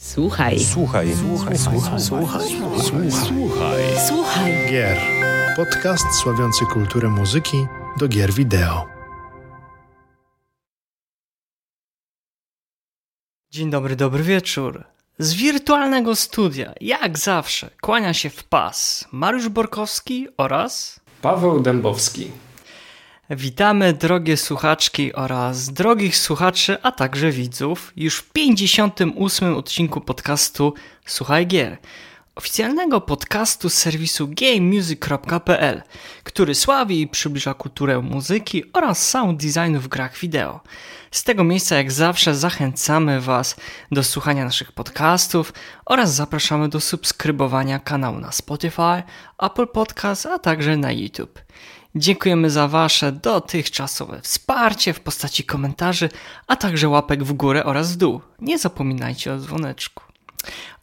Słuchaj. Słuchaj. Słuchaj. Słuchaj. Słuchaj. Słuchaj. Słuchaj. Gier. Podcast sławiący kulturę muzyki do gier wideo. Dzień dobry, dobry wieczór. Z wirtualnego studia, jak zawsze, kłania się w pas Mariusz Borkowski oraz Paweł Dębowski. Witamy drogie słuchaczki oraz drogich słuchaczy, a także widzów już w 58 odcinku podcastu Słuchaj Gier. Oficjalnego podcastu serwisu gamemusic.pl, który sławi i przybliża kulturę muzyki oraz sound designu w grach wideo. Z tego miejsca, jak zawsze, zachęcamy Was do słuchania naszych podcastów oraz zapraszamy do subskrybowania kanału na Spotify, Apple Podcast, a także na YouTube. Dziękujemy za Wasze dotychczasowe wsparcie w postaci komentarzy, a także łapek w górę oraz w dół. Nie zapominajcie o dzwoneczku.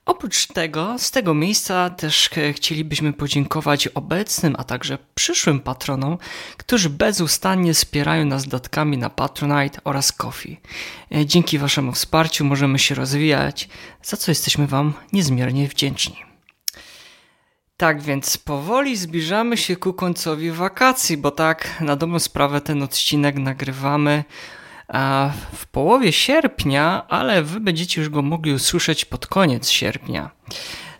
Oprócz tego, z tego miejsca też chcielibyśmy podziękować obecnym, a także przyszłym patronom, którzy bezustannie wspierają nas datkami na Patronite oraz Coffee. E, Dzięki Waszemu wsparciu możemy się rozwijać, za co jesteśmy Wam niezmiernie wdzięczni. Tak więc powoli zbliżamy się ku końcowi wakacji, bo tak na dobrą sprawę ten odcinek nagrywamy w połowie sierpnia, ale wy będziecie już go mogli usłyszeć pod koniec sierpnia.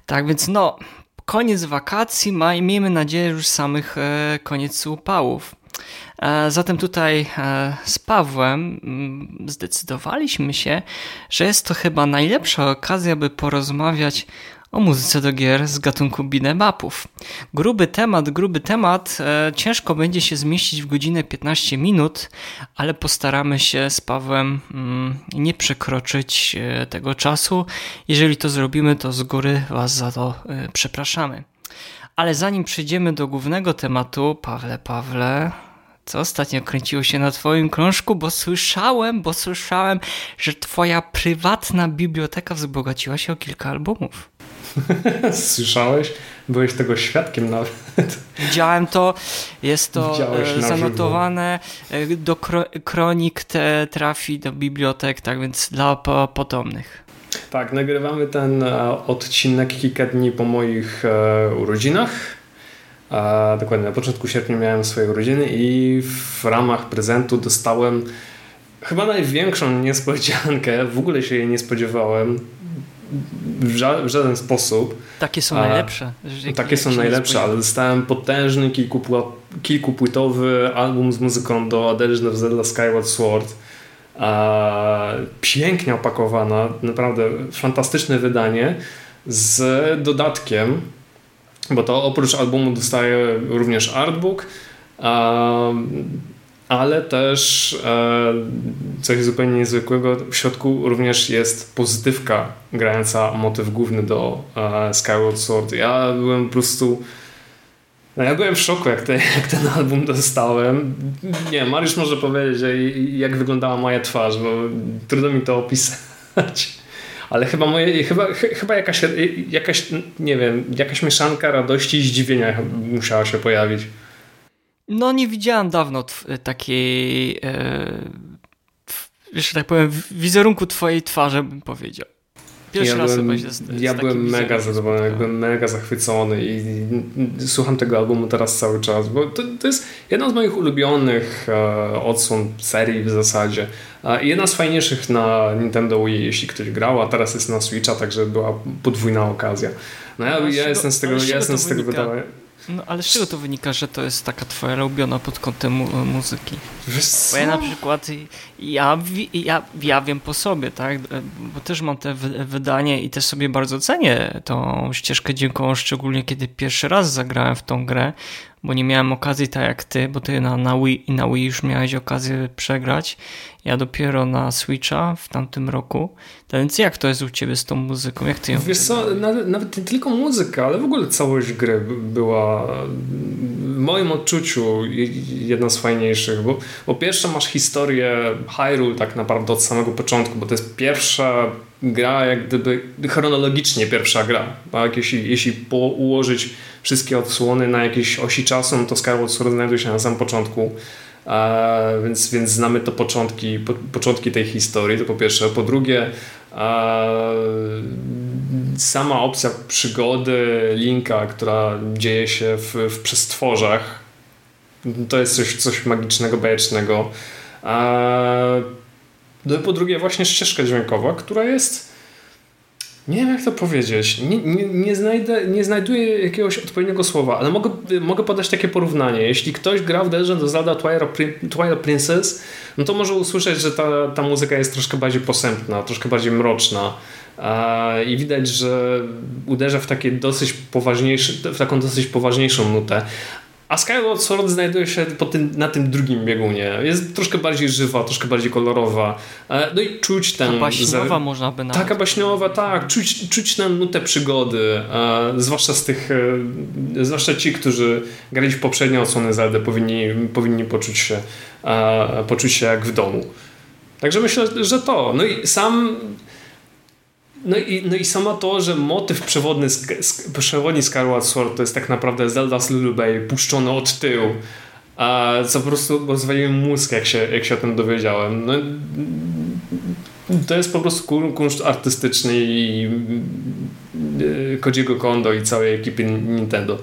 Tak więc no, koniec wakacji, ma, miejmy nadzieję już samych e, koniec upałów. E, Zatem tutaj e, z Pawłem mm, zdecydowaliśmy się, że jest to chyba najlepsza okazja, by porozmawiać o muzyce do gier z gatunku beat'em. Gruby temat, gruby temat. E, ciężko będzie się zmieścić w godzinę 15 minut, ale postaramy się z Pawłem mm, nie przekroczyć e, tego czasu. Jeżeli to zrobimy, to z góry Was za to e, przepraszamy. Ale zanim przejdziemy do głównego tematu, Pawle, Pawle, co ostatnio kręciło się na twoim krążku, bo słyszałem, bo słyszałem, że twoja prywatna biblioteka wzbogaciła się o kilka albumów. Słyszałeś? Byłeś tego świadkiem nawet. Widziałem to, jest to e, zanotowane, e, do kro- kronik te trafi do bibliotek, tak więc dla po- potomnych. Tak, nagrywamy ten e, odcinek kilka dni po moich urodzinach. E, dokładnie na początku sierpnia miałem swoje urodziny i w ramach prezentu dostałem chyba największą niespodziankę. W ogóle się jej nie spodziewałem. W, ża- w żaden sposób. Takie są A, najlepsze. jak- Takie jak są najlepsze, ale dostałem potężny kilkupła- kilkupłytowy album z muzyką do A Legend of Zelda Skyward Sword. A, pięknie opakowana, naprawdę fantastyczne wydanie z dodatkiem, bo to oprócz albumu dostaję również artbook, ale też e, coś zupełnie niezwykłego. W środku również jest pozytywka grająca motyw główny do e, Skyward Sword. Ja byłem po prostu. No ja byłem w szoku, jak, te, jak ten album dostałem. Nie, Mariusz może powiedzieć, jak wyglądała moja twarz, bo trudno mi to opisać. Ale chyba, moje, chyba, ch- chyba jakaś, jakaś, nie wiem, jakaś mieszanka radości i zdziwienia musiała się pojawić. No nie widziałem dawno takiej, e, że tak powiem, wizerunku twojej twarzy bym powiedział. Pierwszy ja raz byłem, z, z Ja byłem mega zadowolony, spotkałem. byłem mega zachwycony i, i słucham tego albumu teraz cały czas, bo to, to jest jedna z moich ulubionych e, odsłon serii w zasadzie. E, jedna z fajniejszych na Nintendo Wii, jeśli ktoś grał, a teraz jest na Switcha, także była podwójna okazja. No ja, ja jestem z tego, ja jestem z tego wynika? No ale z czego to wynika, że to jest taka twoja ulubiona pod kątem mu- muzyki? Wiesz Bo ja na przykład, ja, ja, ja wiem po sobie, tak, bo też mam te wy- wydanie i też sobie bardzo cenię tą ścieżkę dźwiękową, szczególnie kiedy pierwszy raz zagrałem w tą grę, bo nie miałem okazji tak jak ty, bo ty na, na Wii i na Wii już miałeś okazję przegrać, ja dopiero na Switcha w tamtym roku, to więc jak to jest u ciebie z tą muzyką, jak ty ją Wiesz co, nawet, nawet nie tylko muzyka, ale w ogóle całość gry by- była moim odczuciu je- jedna z fajniejszych, bo po pierwsze masz historię Hyrule tak naprawdę od samego początku, bo to jest pierwsza gra, jak gdyby chronologicznie pierwsza gra. Tak? Jeśli, jeśli ułożyć wszystkie odsłony na jakiejś osi czasu, no to Skyward Sword znajduje się na samym początku. więc, więc znamy to początki, po, początki tej historii, to po pierwsze. Po drugie, sama opcja przygody Linka, która dzieje się w, w przestworzach, to jest coś, coś magicznego, bajecznego. No i po drugie właśnie ścieżka dźwiękowa, która jest nie wiem jak to powiedzieć. Nie, nie, nie, znajdę, nie znajduję jakiegoś odpowiedniego słowa, ale mogę, mogę podać takie porównanie. Jeśli ktoś grał w Legend of Zelda Twilight Princess, no to może usłyszeć, że ta, ta muzyka jest troszkę bardziej posępna, troszkę bardziej mroczna. I widać, że uderza w takie dosyć poważniejsze, w taką dosyć poważniejszą nutę. A Skyward Sword znajduje się tym, na tym drugim biegunie. Jest troszkę bardziej żywa, troszkę bardziej kolorowa. E, no i czuć ten... Baśniowa można by nawet. Taka baśniowa, tak. Czuć, czuć tę nutę przygody. E, zwłaszcza z tych... E, zwłaszcza ci, którzy grali w poprzednie odsłony Zelda powinni, powinni poczuć się poczuć się jak w domu. Także myślę, że to. No i sam no i, no i samo to, że motyw przewodny, przewodni Skyward Sword to jest tak naprawdę Zelda's Lullaby puszczony od tyłu. A co po prostu rozwaliłem mózg, jak się, jak się o tym dowiedziałem. No, to jest po prostu kunszt artystyczny i y, Kojiego Kondo i całej ekipy Nintendo.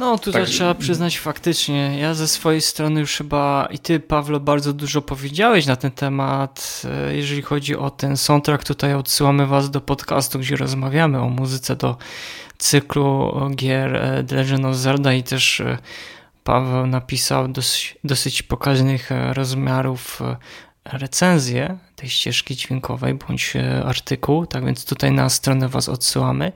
No, tutaj tak. trzeba przyznać faktycznie. Ja ze swojej strony już chyba i ty, Pawlo, bardzo dużo powiedziałeś na ten temat. E, jeżeli chodzi o ten soundtrack, tutaj odsyłamy was do podcastu, gdzie rozmawiamy o muzyce do cyklu gier e, The Legend of Zelda i też e, Paweł napisał dosyć, dosyć pokaźnych rozmiarów recenzję tej ścieżki dźwiękowej bądź artykuł, tak więc tutaj na stronę was odsyłamy.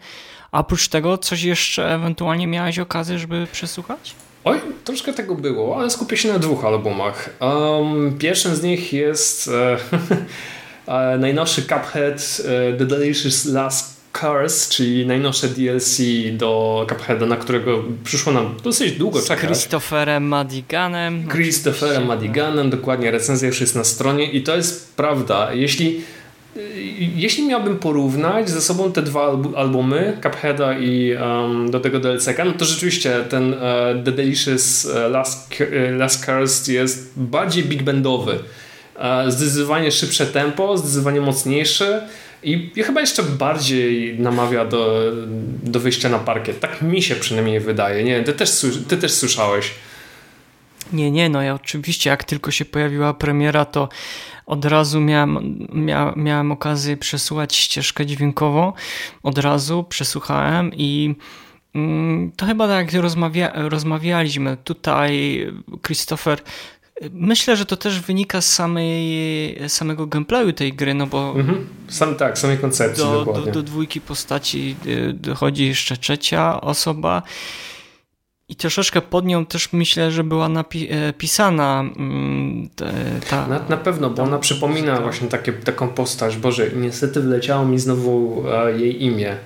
A oprócz tego coś jeszcze ewentualnie miałeś okazję, żeby przesłuchać? Oj, troszkę tego było, ale skupię się na dwóch albumach. Um, pierwszym z nich jest e, e, najnowszy Cuphead e, The Delicious Last Curse, czyli najnowsze DLC do Cupheada, na którego przyszło nam dosyć długo z czekać. Christopherem Madiganem. Christopherem Madiganem, dokładnie, recenzja już jest na stronie i to jest prawda. Jeśli jeśli miałbym porównać ze sobą te dwa albumy, Cupheada i um, do tego DLC-ka, no to rzeczywiście ten uh, The Delicious e, Last, e, Last Curse jest bardziej big bandowy. Uh, zdecydowanie szybsze tempo, zdecydowanie mocniejsze i, chyba jeszcze bardziej namawia do, do wyjścia na parkiet. Tak mi się przynajmniej wydaje. Nie, ty też, ty też słyszałeś. Nie, nie, no ja oczywiście jak tylko się pojawiła premiera, to od razu miałem, mia, miałem okazję przesłuchać ścieżkę dźwiękową, od razu przesłuchałem i mm, to chyba tak jak rozmawia, rozmawialiśmy tutaj, Christopher Myślę, że to też wynika z samej, samego gameplayu tej gry, no bo. Mhm. Sam, tak, samej koncepcji. Do, do, do, dwójki postaci y, dochodzi jeszcze trzecia osoba. I troszeczkę pod nią też myślę, że była napisana mm, ta. Na, na pewno, bo ona przypomina właśnie takie, taką postać. Boże, niestety wleciało mi znowu e, jej imię.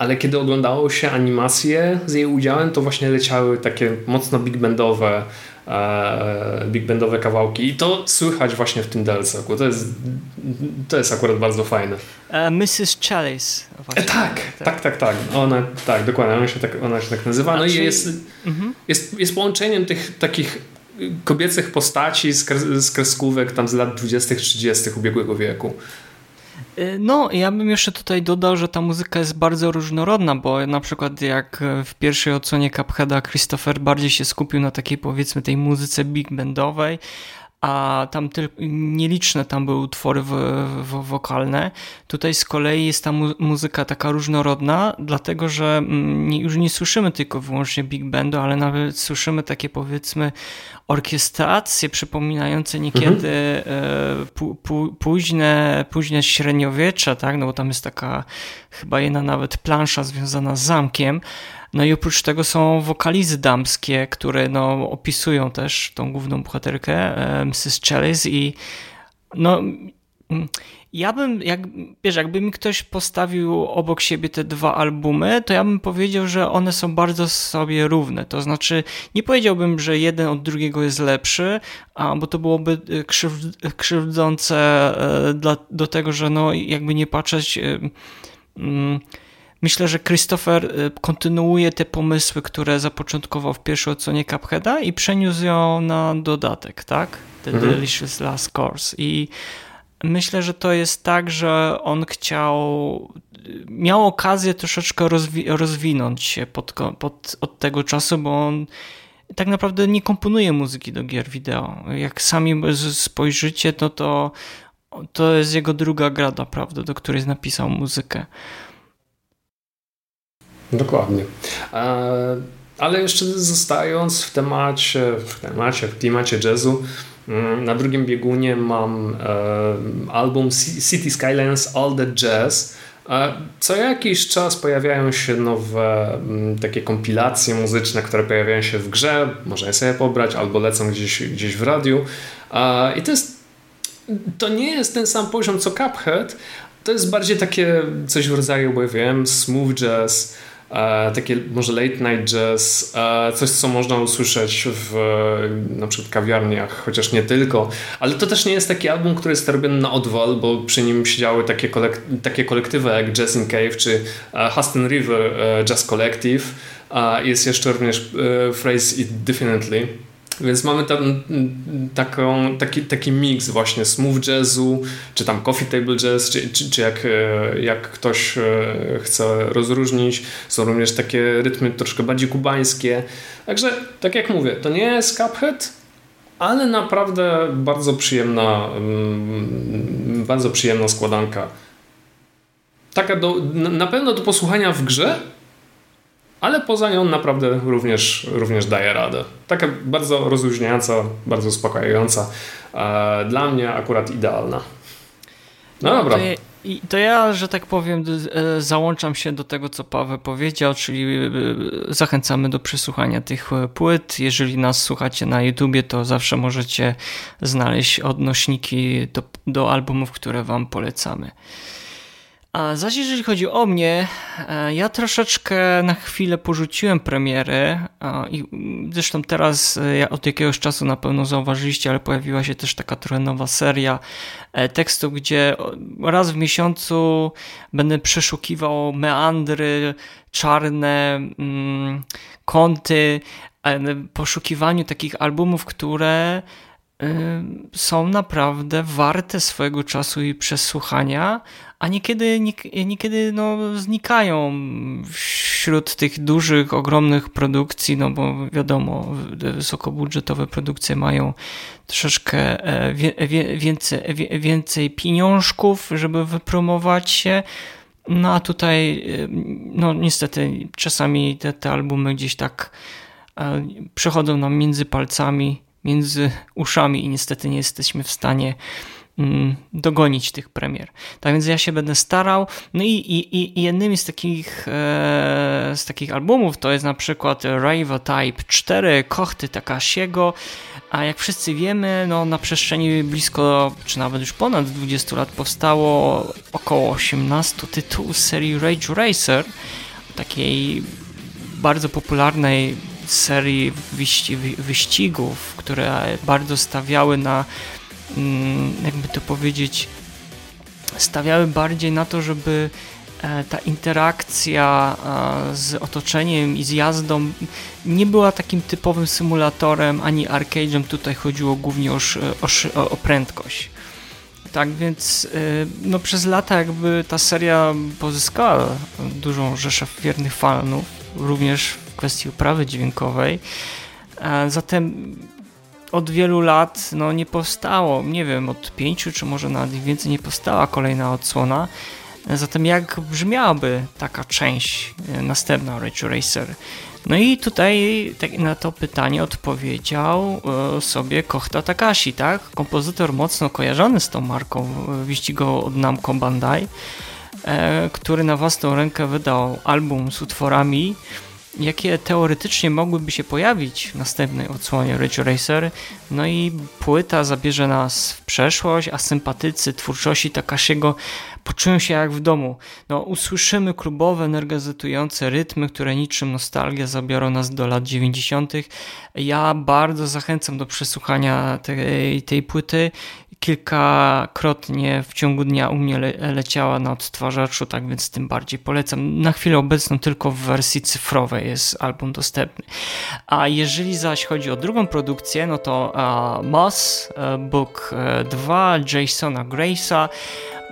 Ale kiedy oglądało się animacje z jej udziałem, to właśnie leciały takie mocno big bandowe E, big bandowe kawałki i to słychać właśnie w tym DLC-ku. To jest, to jest akurat bardzo fajne. Uh, Mrs. Chalice. E, tak, tak, tak, tak. Ona, tak, dokładnie. Ona się tak, ona się tak nazywa. No i jest, mhm. jest, jest połączeniem tych takich kobiecych postaci z, kres, z kreskówek tam z lat 20 30 ubiegłego wieku. Y, no, ja bym jeszcze tutaj dodał, że ta muzyka jest bardzo różnorodna, bo na przykład jak w pierwszej odsłonie Cupheada Christopher bardziej się skupił na takiej powiedzmy tej muzyce big bandowej, a tam tylko nieliczne tam były utwory wokalne. Tutaj z kolei jest ta mu muzyka taka różnorodna, dlatego że mm, nie, już nie słyszymy tylko wyłącznie big bandu, ale nawet słyszymy takie powiedzmy orkiestracje przypominające niekiedy mhm. E, późne, późne średniowiecze, tak? no bo tam jest taka chyba jedna nawet plansza związana z zamkiem, no i oprócz tego są wokalizy damskie, które no, opisują też tą główną bohaterkę, e, Mrs. Chalice i no mm, ja bym, jak, wiesz, jakby mi ktoś postawił obok siebie te dwa albumy, to ja bym powiedział, że one są bardzo sobie równe. To znaczy, nie powiedziałbym, że jeden od drugiego jest lepszy, a, bo to byłoby e, krzywd, krzywdzące e, dla, do tego, że no, jakby nie patrzeć. Mm, myślę, że Christopher y, kontynuuje te pomysły, które zapoczątkował w pierwszej odsłonie Cupheada i przeniósł ją na dodatek, tak? The mhm. Delicious Last Course. I myślę, że to jest tak, że on chciał, miał okazję troszeczkę rozwi rozwinąć się pod, pod, od tego czasu, bo on tak naprawdę nie komponuje muzyki do gier wideo. Jak sami spojrzycie, to to, to jest jego druga gra naprawdę, do której napisał muzykę. Dokładnie. Ale jeszcze zostając w temacie, w temacie, w klimacie jazzu, mm, na drugim biegunie mam album City Skylines All the Jazz. Co jakiś czas pojawiają się nowe mm, takie kompilacje muzyczne, które pojawiają się w grze, można je sobie pobrać, albo lecą gdzieś, gdzieś w radiu. I to jest to nie jest ten sam poziom co Cuphead, to jest bardziej takie coś w rodzaju, bo wiem, smooth jazz, e, takie może late night jazz, e, coś co można usłyszeć w na przykład kawiarniach, chociaż nie tylko, ale to też nie jest taki album, który jest robiony na odwal, bo przy nim siedziały takie, kolek takie kolektywy jak Jazz in Cave czy e, Huston River e, Jazz Collective, jest jeszcze również e, Phrase It Definitely więc mamy tam taką, taki, taki mix właśnie smooth jazzu, czy tam coffee table jazz, czy, czy, czy jak, e, jak ktoś e, chce rozróżnić. Są również takie rytmy troszkę bardziej kubańskie. Także, tak jak mówię, to nie jest Cuphead, ale naprawdę bardzo przyjemna, mm, bardzo przyjemna składanka. Taka do, na pewno do posłuchania w grze, ale poza nią naprawdę również, również daje radę. Taka bardzo rozluźniająca, bardzo uspokajająca. Dla mnie akurat idealna. No, no dobra. To, i to ja, że tak powiem, e, załączam się do tego, co Paweł powiedział, czyli e, zachęcamy do przesłuchania tych e, płyt. Jeżeli nas słuchacie na YouTubie, to zawsze możecie znaleźć odnośniki do, do albumów, które Wam polecamy. A zaś jeżeli chodzi o mnie, e, ja troszeczkę na chwilę porzuciłem premiery i zresztą teraz e, od jakiegoś czasu na pewno zauważyliście, ale pojawiła się też taka trochę nowa seria e, tekstów, gdzie raz w miesiącu będę przeszukiwał meandry, czarne mm, kąty, poszukiwaniu takich albumów, które są naprawdę warte swojego czasu i przesłuchania, a niekiedy, niekiedy no, znikają wśród tych dużych, ogromnych produkcji, no bo wiadomo, wysokobudżetowe produkcje mają troszeczkę e, więcej, więcej pieniążków, żeby wypromować się. No a tutaj, e, no niestety, czasami te, te albumy gdzieś tak e, przechodzą nam między palcami, między uszami i niestety nie jesteśmy w stanie dogonić tych premier. Tak więc ja się będę starał. No i, i, i jednymi z takich, e, z takich albumów to jest na przykład Rave Type 4 Kochty Takashiego, a jak wszyscy wiemy, no na przestrzeni blisko, czy nawet już ponad 20 lat powstało około 18 tytułów serii Rage Racer, takiej bardzo popularnej serii wyścigów, które bardzo stawiały na Mm, jakby to powiedzieć, stawiały bardziej na to, żeby e, ta interakcja e, z otoczeniem i z jazdą nie była takim typowym symulatorem ani arcade'em. Tutaj chodziło głównie o, o, o prędkość. Tak więc e, no, przez lata jakby ta seria pozyskała dużą rzeszę wiernych fanów, również w kwestii uprawy dźwiękowej. Zatem od wielu lat no, nie powstało, nie wiem, od pięciu czy może nawet więcej nie powstała kolejna odsłona. Zatem jak brzmiałaby taka część e, następna Rage Racer? No i tutaj tak na to pytanie odpowiedział e, sobie Kohta Takashi, tak? Kompozytor mocno kojarzony z tą marką e, wyścigową od Namco Bandai, który na własną rękę wydał album z utworami jakie teoretycznie mogłyby się pojawić w następnej odsłonie Ridge Racer. No i płyta zabierze nas w przeszłość, a sympatycy twórczości Takashiego poczują się jak w domu. No, usłyszymy klubowe, energetyzujące rytmy, które niczym nostalgia zabiorą nas do lat 90. Ja bardzo zachęcam do przesłuchania tej, tej płyty. Kilkakrotnie w ciągu dnia u mnie le leciała na odtwarzaczu, tak więc tym bardziej polecam. Na chwilę obecną tylko w wersji cyfrowej jest album dostępny. A jeżeli zaś chodzi o drugą produkcję, no to uh, Moss, uh, Book 2 Jasona Grace'a,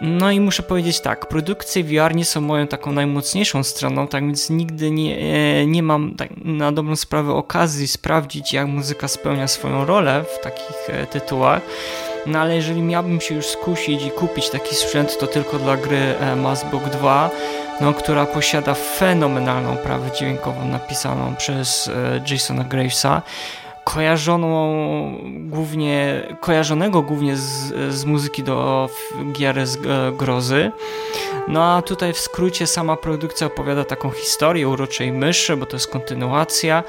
no i muszę powiedzieć tak, produkcje VR nie są moją taką najmocniejszą stroną, tak więc nigdy nie, e, nie mam tak na dobrą sprawę okazji sprawdzić, jak muzyka spełnia swoją rolę w takich e, tytułach. No ale jeżeli miałbym się już skusić i kupić taki sprzęt, to tylko dla gry e, Mass Book 2, no, która posiada fenomenalną prawę dźwiękową napisaną przez Jasona Gravesa kojarzoną głównie, kojarzonego głównie z, z muzyki do gier z e, grozy. No a tutaj w skrócie sama produkcja opowiada taką historię uroczej myszy, bo to jest kontynuacja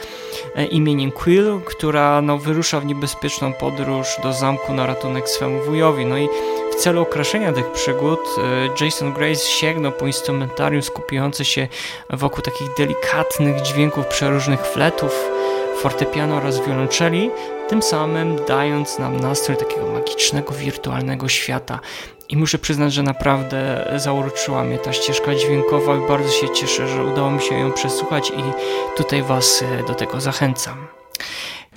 e, imieniem Quill, która no, wyrusza w niebezpieczną podróż do zamku na ratunek swemu wujowi. No i w celu okraszenia tych przygód e, Jason Grace sięgnął po instrumentarium skupiające się wokół takich delikatnych dźwięków przeróżnych fletów, fortepiano oraz wiolonczeli, tym samym dając nam nastrój takiego magicznego, wirtualnego świata. I muszę przyznać, że naprawdę zauroczyła mnie ta ścieżka dźwiękowa i bardzo się cieszę, że udało mi się ją przesłuchać i tutaj Was e, do tego zachęcam.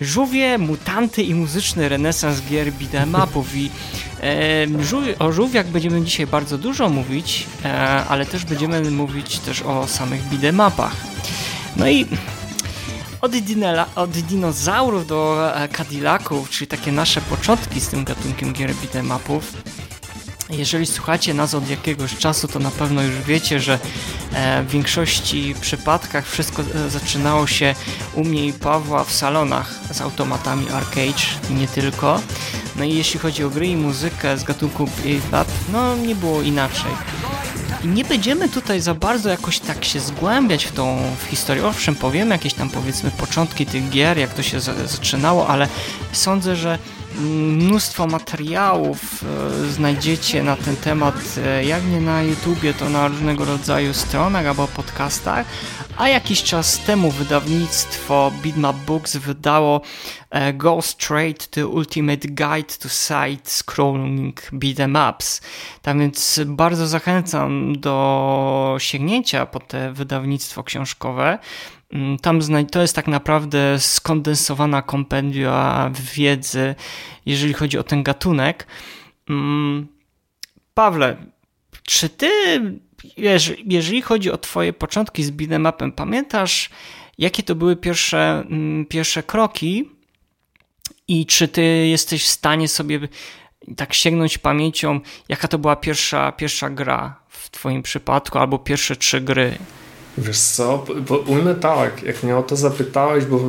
Żółwie, mutanty i muzyczny renesans gier beat'em upów i e, o żółwiach będziemy dzisiaj bardzo dużo mówić, e, ale też będziemy mówić też o samych beat'em upach. No i od, dinela, od dinozaurów do e, Cadillaców, czyli takie nasze początki z tym gatunkiem gier beat'em Jeżeli słuchacie nas od jakiegoś czasu, to na pewno już wiecie, że e, w większości przypadkach wszystko e, zaczynało się u mnie i Pawła w salonach z automatami arcade i nie tylko. No i jeśli chodzi o gry i muzykę z gatunku beat'em no nie było inaczej. I nie będziemy tutaj za bardzo jakoś tak się zgłębiać w tą w historię. Owszem, powiemy jakieś tam powiedzmy początki tych gier, jak to się zaczynało, ale sądzę, że mnóstwo materiałów e, znajdziecie na ten temat, e, jak nie na YouTubie, to na różnego rodzaju stronach albo podcastach, a jakiś czas temu wydawnictwo Bitmap Books wydało e, Go Straight to Ultimate Guide to Side Scrolling Beat'em Ups. Tak więc bardzo zachęcam do sięgnięcia po te wydawnictwo książkowe. Mm, tam to jest tak naprawdę skondensowana kompendia wiedzy, jeżeli chodzi o ten gatunek. Mm, Pawle, czy ty, jeżeli chodzi o twoje początki z beat'em pamiętasz jakie to były pierwsze, mm, pierwsze kroki i czy ty jesteś w stanie sobie tak sięgnąć pamięcią, jaka to była pierwsza, pierwsza gra w twoim przypadku, albo pierwsze trzy gry? Wiesz co, bo ujmę tak, jak mnie o to zapytałeś, bo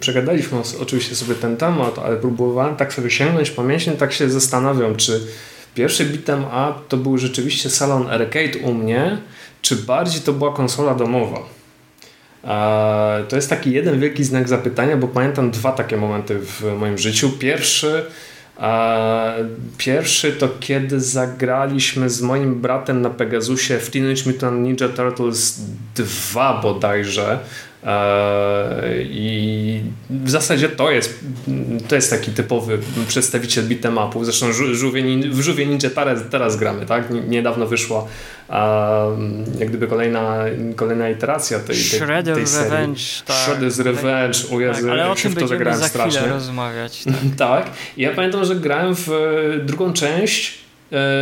przegadaliśmy oczywiście sobie ten temat, ale próbowałem tak sobie sięgnąć pamięcią, tak się zastanawiam, czy pierwszy beat'em up to był rzeczywiście salon arcade u mnie, czy bardziej to była konsola domowa. To jest taki jeden wielki znak zapytania, bo pamiętam dwa takie momenty w moim życiu. Pierwszy Pierwszy to kiedy zagraliśmy z moim bratem na Pegasusie w Teenage Mutant Ninja Turtles 2 bodajże. I w zasadzie to jest, to jest taki typowy przedstawiciel beat'em upów. Zresztą w Żółwie Ninja teraz, teraz gramy, tak? Niedawno wyszła jak gdyby kolejna, kolejna iteracja tej, tej, Shredder tej serii. Revenge. Tak. Shredder's Revenge, o Jezu, tak, ale o tym w to będziemy za strasznie. rozmawiać. Tak. tak. Ja pamiętam, że grałem w e, drugą część e,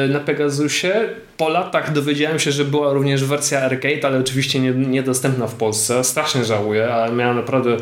na Pegasusie. Po latach dowiedziałem się, że była również wersja arcade, ale oczywiście nie, niedostępna w Polsce. Strasznie żałuję, ale miałem naprawdę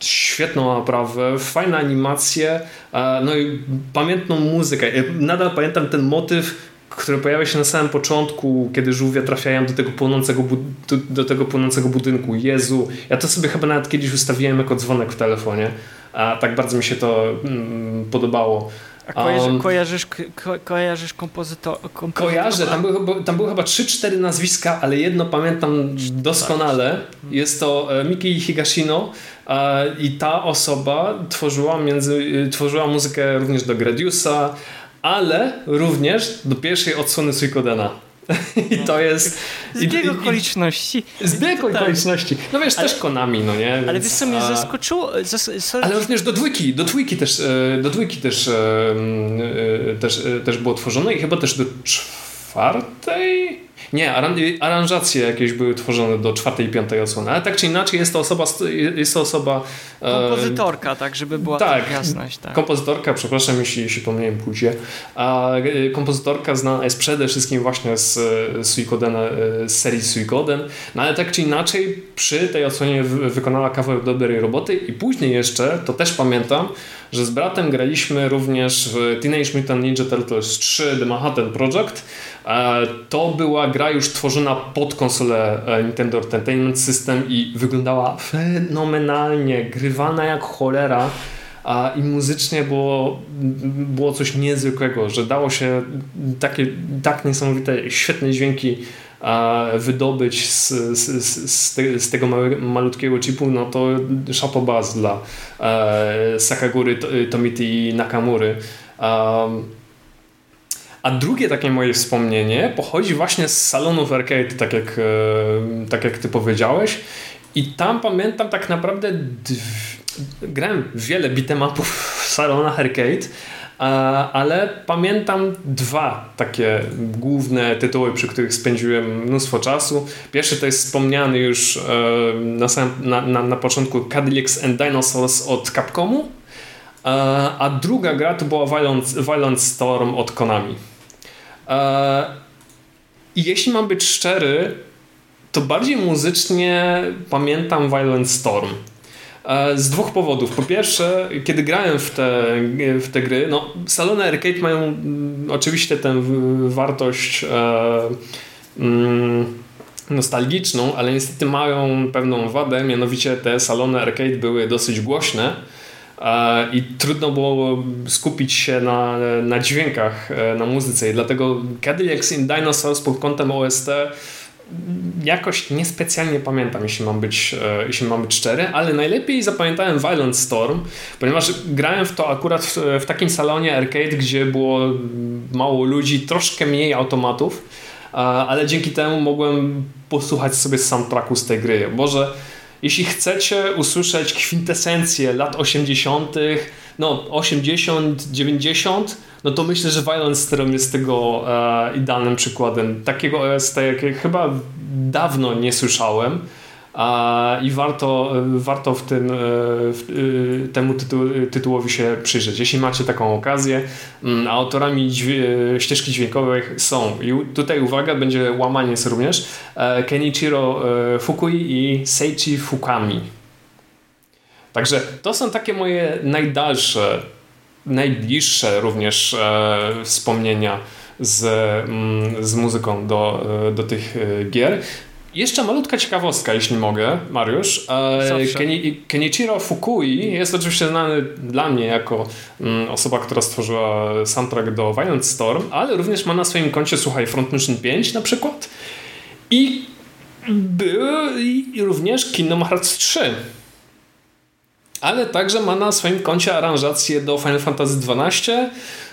świetną oprawę, fajne animacje, e, no i pamiętną muzykę. Nadal pamiętam ten motyw które pojawia się na samym początku, kiedy żółwie trafiają do tego płonącego, do, do, tego płonącego budynku. Jezu, ja to sobie chyba nawet kiedyś ustawiłem jako dzwonek w telefonie, a tak bardzo mi się to mm, podobało. A kojarzy, um, kojarzysz, ko, kojarzysz kompozytor, kompozytor? Kojarzę, tam były, tam były chyba 3-4 nazwiska, ale jedno pamiętam doskonale. Jest to e, Miki Higashino i ta osoba tworzyła, między, tworzyła muzykę również do Gradiusa, ale również do pierwszej odsłony Suikodena. I to jest... Zbieg okoliczności. Zbieg okoliczności. No wiesz, Ale- też Konami, no nie? Ale Więc, wiesz co mnie zaskoczyło? Zas sorry, Ale również do dwójki, do dwójki też, e, do dwójki też, e, też, e, też było tworzone i chyba też do czwartej? Nie, aran- aranżacje jakieś były tworzone do czwartej i piątej odsłony, ale tak czy inaczej jest to osoba, st- jest to osoba e, kompozytorka, tak, żeby była tak. jasność. Tak. Kompozytorka, przepraszam jeśli, jeśli pomyliłem płcie, a e, kompozytorka znana jest przede wszystkim właśnie z Suikoden, e, z serii Suikoden, no ale tak czy inaczej przy tej odsłonie wy- wykonała kawał dobrej roboty i później jeszcze, to też pamiętam, że z bratem graliśmy również w Teenage Mutant Ninja Turtles 3 The Manhattan Project. To była gra już tworzona pod konsolę e, Nintendo Entertainment System i wyglądała fenomenalnie, grywana jak cholera. A i muzycznie było, było coś niezwykłego, że dało się takie tak niesamowite, świetne dźwięki wydobyć z, z, z, z, te, z tego malutkiego chipu, no to bas dla e, Sakagury, To- Tomiti i Nakamury. Um, a drugie takie moje wspomnienie pochodzi właśnie z salonów arcade, tak jak, e, tak jak ty powiedziałeś. I tam pamiętam tak naprawdę grałem wiele beatemapów w salonach arcade, ale pamiętam dwa takie główne tytuły, przy których spędziłem mnóstwo czasu. Pierwszy to jest wspomniany już e, na, na, na, początku Cadillacs and Dinosaurs od Capcomu, a druga gra to była Violent, Violent Storm od Konami. E, I jeśli mam być szczery, to bardziej muzycznie pamiętam Violent Storm. E, Z dwóch powodów. Po pierwsze, kiedy grałem w te, w te gry, no, salony arcade mają mm, oczywiście tę wartość e, mm, nostalgiczną, ale niestety mają pewną wadę, mianowicie te salony arcade były dosyć głośne e, i trudno było skupić się na, na dźwiękach, e, na muzyce i dlatego Cadillacs in Dinosaurs pod kątem OST jakoś niespecjalnie pamiętam, jeśli mam być, e, jeśli mam być szczery, ale najlepiej zapamiętałem Violent Storm, ponieważ grałem w to akurat w, w takim salonie arcade, gdzie było mało ludzi, troszkę mniej automatów, ale dzięki temu mogłem posłuchać sobie soundtracku z tej gry. Boże, jeśli chcecie usłyszeć kwintesencję lat 80., no 80, 90, no to myślę, że Violent Storm jest tego e, idealnym przykładem. Takiego OST, jakie chyba dawno nie słyszałem. I warto, warto w tym, e, w, e, temu tytu, tytułowi się przyjrzeć. Jeśli macie taką okazję, mm, a autorami ścieżki dźwiękowej są, i tutaj uwaga, będzie łamanie jest również, e, Kenichiro e, Fukui i Seichi Fukami. Także to są takie moje najdalsze, najbliższe również e, wspomnienia z, mm, z muzyką do, do tych gier. Jeszcze malutka ciekawostka, jeśli mogę, Mariusz. E. Keni, Kenichiro Fukui jest oczywiście znany dla mnie jako mm, osoba, która stworzyła soundtrack do Violent Storm, ale również ma na swoim koncie, słuchaj, Front Mission 5 na przykład. I był również Kingdom Hearts 3. Ale także ma na swoim koncie aranżację do Final Fantasy XII,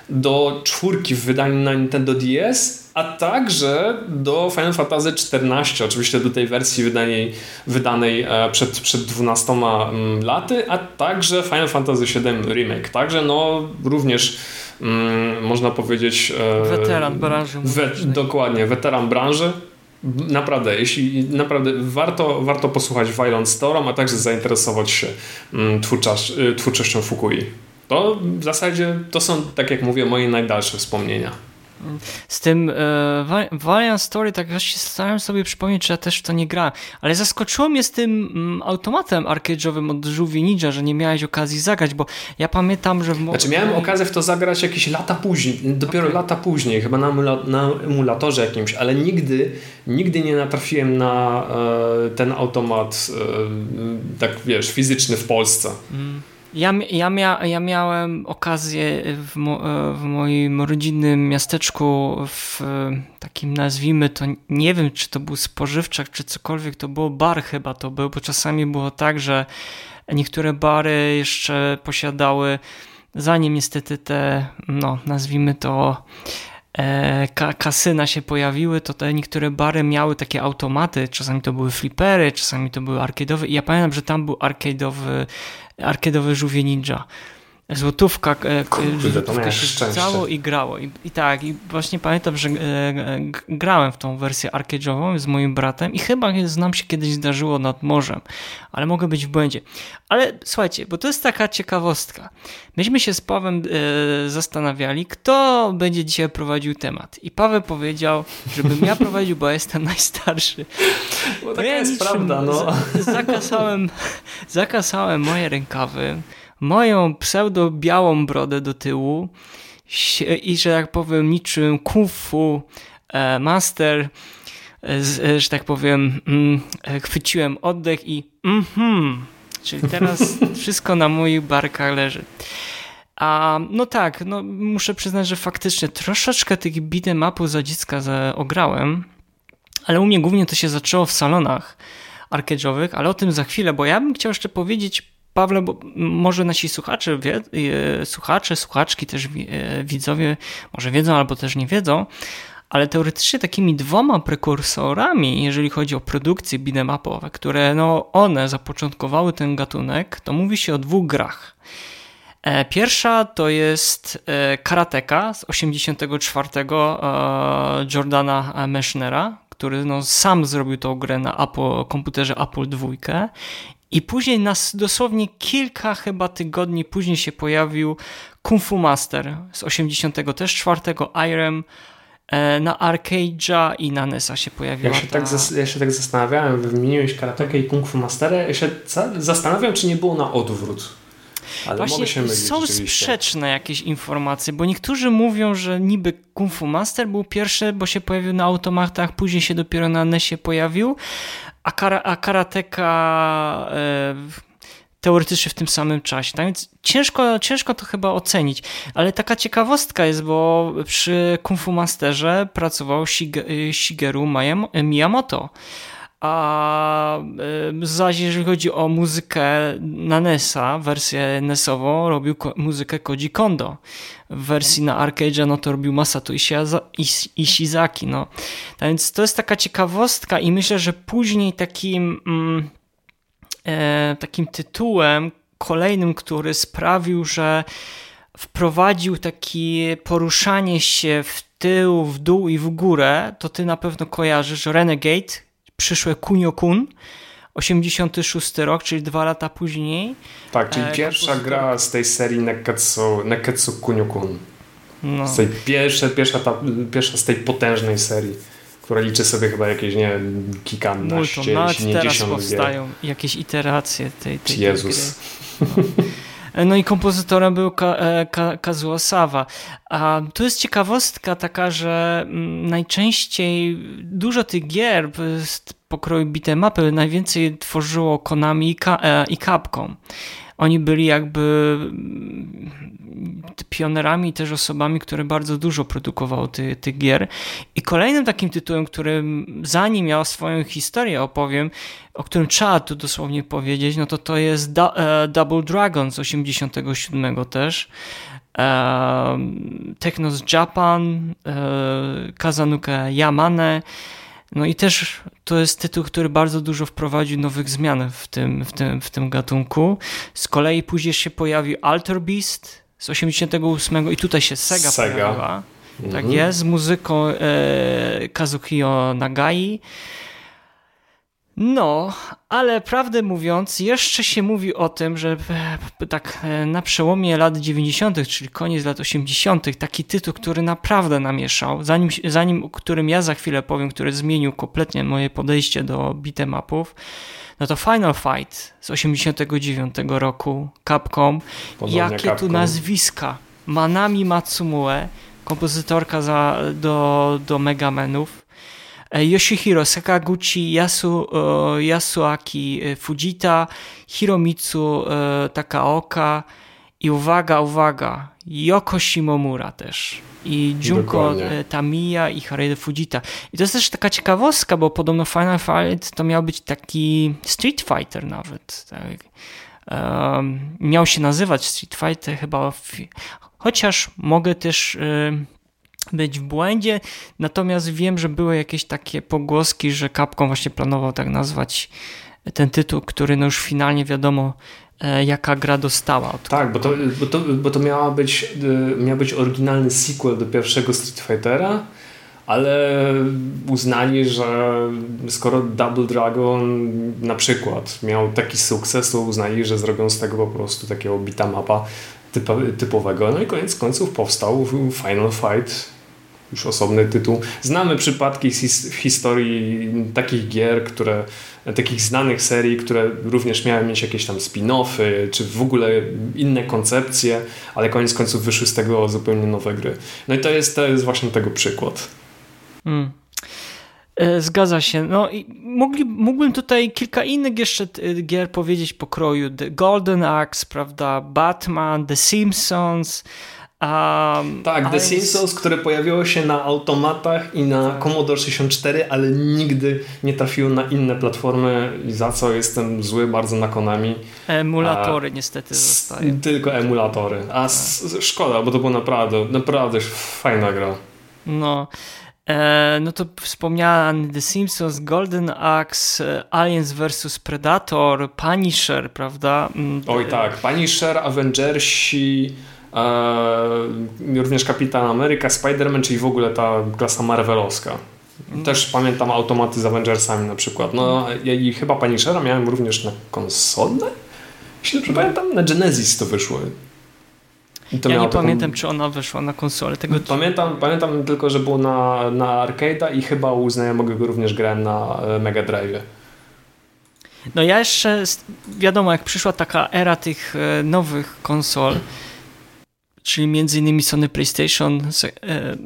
do czwórki w wydaniu na Nintendo DS, a także do Final Fantasy XIV, oczywiście do tej wersji wydanej, wydanej e, przed, przed 12 mm, laty, a także Final Fantasy VII Remake. Także no również mm, można powiedzieć... e, Weteran branży We, dokładnie, weteran branży. Naprawdę, jeśli naprawdę warto, warto posłuchać Violent Storm, a także zainteresować się mm, y, twórczością Fukui. To w zasadzie to są, tak jak mówię, moje najdalsze wspomnienia. Z tym e, Va- Valiant Story, tak się starałem sobie przypomnieć, czy ja też w to nie grałem, ale zaskoczyło mnie z tym mm, automatem arcade'owym od Żółwi Ninja, że nie miałeś okazji zagrać, bo ja pamiętam, że w Znaczy miałem okazję w to zagrać jakieś lata później, dopiero Okej. lata później, chyba na, emula- na emulatorze jakimś, ale nigdy, nigdy nie natrafiłem na e, ten automat, e, tak wiesz, fizyczny w Polsce. Ja, ja, mia, ja miałem okazję w, mo, e, w moim rodzinnym miasteczku, w e, takim nazwijmy to, nie wiem czy to był spożywczak, czy cokolwiek, to było bar chyba to był, bo czasami było tak, że niektóre bary jeszcze posiadały, zanim niestety te, no nazwijmy to, ka kasyna się pojawiły, to te niektóre bary miały takie automaty, czasami to były flipery, czasami to były arcade'owe. I ja pamiętam, że tam był arcade'owy, arcade'owy żółwie ninja złotówka, e, Kurde, złotówka się rzucało i grało. I, I, tak, i właśnie pamiętam, że e, grałem w tą wersję arcade'ową z moim bratem i chyba znam się kiedyś zdarzyło nad morzem, ale mogę być w błędzie. Ale słuchajcie, bo to jest taka ciekawostka. Myśmy się z Pawem e, zastanawiali, kto będzie dzisiaj prowadził temat. I Paweł powiedział, żebym ja prowadził, bo jestem najstarszy. Bo taka ja jest prawda, no. Zakasałem, zakasałem moje rękawy, moją pseudo-białą brodę do tyłu i, że tak powiem, niczym kung fu e, master, e, że tak powiem, mm, e, chwyciłem oddech i mhm, czyli teraz wszystko na moich barkach leży. A no tak, no muszę przyznać, że faktycznie troszeczkę tych beat'em upów za dziecka ograłem, ale u mnie głównie to się zaczęło w salonach arcade'owych, ale o tym za chwilę, bo ja bym chciał jeszcze powiedzieć Pawle, bo może nasi słuchacze, wie, e, słuchacze, słuchaczki, też e, widzowie może wiedzą albo też nie wiedzą, ale teoretycznie takimi dwoma prekursorami, jeżeli chodzi o produkcje beat'em które no one zapoczątkowały ten gatunek, to mówi się o dwóch grach. E, pierwsza to jest Karateka z 84 Jordana Meschnera, który no, sam zrobił tą grę na Apple, komputerze Apple II i później nas dosłownie kilka chyba tygodni później się pojawił Kung Fu Master z 80 też czwartego Irem e, na Arcade'a i na NESa się pojawiła. Ja się, tak ta... tak, ja się tak zastanawiałem, wymieniłeś Karatekę i Kung Fu Mastera, ja się zastanawiam, czy nie było na odwrót. Ale Właśnie się mylić, są sprzeczne jakieś informacje, bo niektórzy mówią, że niby Kung Fu Master był pierwszy, bo się pojawił na automatach, później się dopiero na NESie pojawił, a, kara, a karateka e, teoretycznie w tym samym czasie. Tak więc ciężko, ciężko to chyba ocenić, ale taka ciekawostka jest, bo przy Kung Fu Masterze pracował Shigeru Miyamoto. A zaś jeżeli chodzi o muzykę na NESa, wersję NESową, robił muzykę Koji Kondo. W wersji na arcade no to robił Masato Ishizaki. No. Tak więc to jest taka ciekawostka i myślę, że później takim, mm, e, takim tytułem kolejnym, który sprawił, że wprowadził takie poruszanie się w tył, w dół i w górę, to ty na pewno kojarzysz Renegade, przyszłe Kunio-kun, 86 rok, czyli dwa lata później. Tak, czyli e, pierwsza gra z tej serii Neketsu, Neketsu Kunio-kun. No. Z tej pierwsza, pierwsza, ta, pierwsza z tej potężnej serii, która liczy sobie chyba jakieś, nie wiem, kilkanaście, Multum. Nawet teraz powstają jakieś iteracje tej, tej, tej Jezus. Gry. No. No i kompozytorem był e, Kazuo Sawa. A tu jest ciekawostka taka, że mm, najczęściej dużo tych gier z pokroju bitemapy najwięcej tworzyło Konami i Capcom. Oni byli jakby mm, pionerami, też osobami, które bardzo dużo produkowały ty, tych gier. I kolejnym takim tytułem, którym zanim ja swoją historię opowiem, o którym trzeba tu dosłownie powiedzieć, no to to jest e, Double Dragon z 87 też. E, Technos Japan, e, Kazanuka Yamane, no i też to jest tytuł, który bardzo dużo wprowadził nowych zmian w tym, w tym, w tym gatunku. Z kolei później się pojawił Alter Beast z 88 i tutaj się Sega, Sega. pojawiła. Tak mhm. jest, z muzyką e, Nagai. No, ale prawdę mówiąc, jeszcze się mówi o tym, że e, tak e, na przełomie lat 90., czyli koniec lat 80., taki tytuł, który naprawdę namieszał, zanim, zanim którym ja za chwilę powiem, który zmienił kompletnie moje podejście do beatemapów, no to Final Fight z 89 roku, Capcom, Podobnie jakie Capcom. tu nazwiska, Manami Matsumue, kompozytorka za, do, do Megamenów, Yoshihiro Sakaguchi, Yasu, e, Yasuaki e, Fujita, Hiromitsu Takaoka i uwaga, uwaga, Yoko Shimomura też. I Junko Dokładnie. Tamiya i Harada Fujita. I to jest też taka ciekawostka, bo podobno Final Fight to miał być taki Street Fighter nawet. Tak. Um, miał się nazywać Street Fighter chyba, chociaż mogę też być w błędzie, natomiast wiem, że były jakieś takie pogłoski, że Capcom właśnie planował tak nazwać ten tytuł, który no już finalnie wiadomo e, jaka gra dostała. Od tak, bo to, bo to, bo to miała być, e, miał być oryginalny sequel do pierwszego Street Fightera, ale uznali, że skoro Double Dragon na przykład miał taki sukces, to uznali, że zrobią z tego po prostu takiego bita mapa typowego. No i koniec końców powstał Final Fight już osobny tytuł. Znamy przypadki w historii takich gier, które, takich znanych serii, które również miały mieć jakieś tam spin-offy, czy w ogóle inne koncepcje, ale koniec końców wyszły z tego zupełnie nowe gry. No i to jest, to jest właśnie tego przykład. Hmm. E, zgadza się. No i mogli, mógłbym tutaj kilka innych jeszcze gier powiedzieć pokroju. The Golden Axe, prawda? Batman, The Simpsons, Um, tak, The Simpsons, które pojawiło się na automatach i na tak. Commodore 64, ale nigdy nie trafiło na inne platformy, za co jestem zły bardzo na Konami. Emulatory A, niestety zostają. Tylko emulatory. A tak. szkoda, bo to była naprawdę, naprawdę fajna gra. No. E, no to wspomniałem The Simpsons, Golden Axe, Aliens vs Predator, Punisher, prawda? Mm, Oj tak, Punisher, Avengersi, e, również Kapitan Ameryka, Spider-Man, czyli w ogóle ta klasa marvelowska. Też pamiętam automaty z Avengersami na przykład. No i chyba Punishera miałem również na konsolę? Jeśli dobrze pamiętam, na Genesis to wyszło. To ja nie taką... pamiętam, czy ona wyszła na konsolę. Tego... Pamiętam, pamiętam tylko, że było na, na arcade'a i chyba u znajomego również grałem na e, Mega Drive. No ja jeszcze, wiadomo, jak przyszła taka era tych e, nowych konsol, czyli między innymi Sony PlayStation e,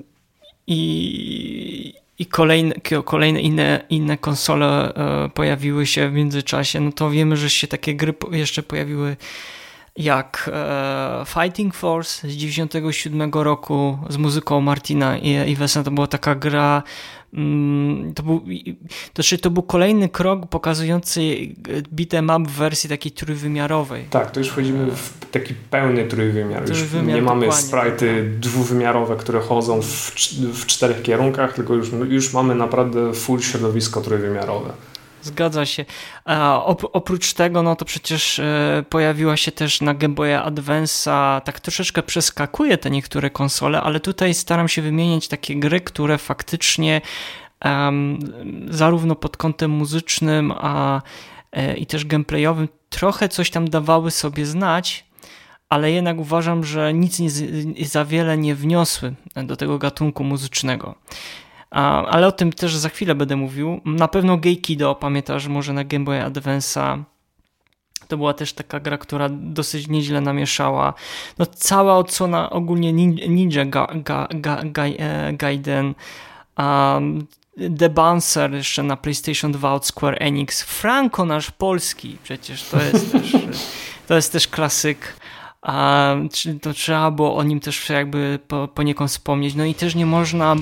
i, i kolejne, kolejne inne, inne konsole pojawiły się w międzyczasie, no to wiemy, że się takie gry jeszcze pojawiły jak e, Fighting Force z 97 roku z muzyką Martina i Ivesa. To była taka gra, mm, to był, to, znaczy to był kolejny krok pokazujący beat'em up w wersji takiej trójwymiarowej. Tak, to już wchodzimy w taki pełny trójwymiar. Trójwymiar już nie mamy sprite dwuwymiarowe, które chodzą w, w czterech kierunkach, tylko już, już mamy naprawdę full środowisko trójwymiarowe. Zgadza się. A oprócz tego, no to przecież e, pojawiła się też na Game Boy Advance'a, tak troszeczkę przeskakuje te niektóre konsole, ale tutaj staram się wymienić takie gry, które faktycznie um, zarówno pod kątem muzycznym, a e, i też gameplayowym trochę coś tam dawały sobie znać, ale jednak uważam, że nic nie, za wiele nie wniosły do tego gatunku muzycznego ale o tym też za chwilę będę mówił. Na pewno Geikido, pamiętasz, może na Game Boy Advance'a to była też taka gra, która dosyć nieźle namieszała. No, cała odsłona ogólnie Ninja Ga Ga Ga e, Gaiden, um, The Bouncer jeszcze na PlayStation 2 od Square Enix, Franco nasz polski, przecież to jest też, to jest też klasyk. To trzeba było o nim też jakby po, poniekąd wspomnieć. No i też nie można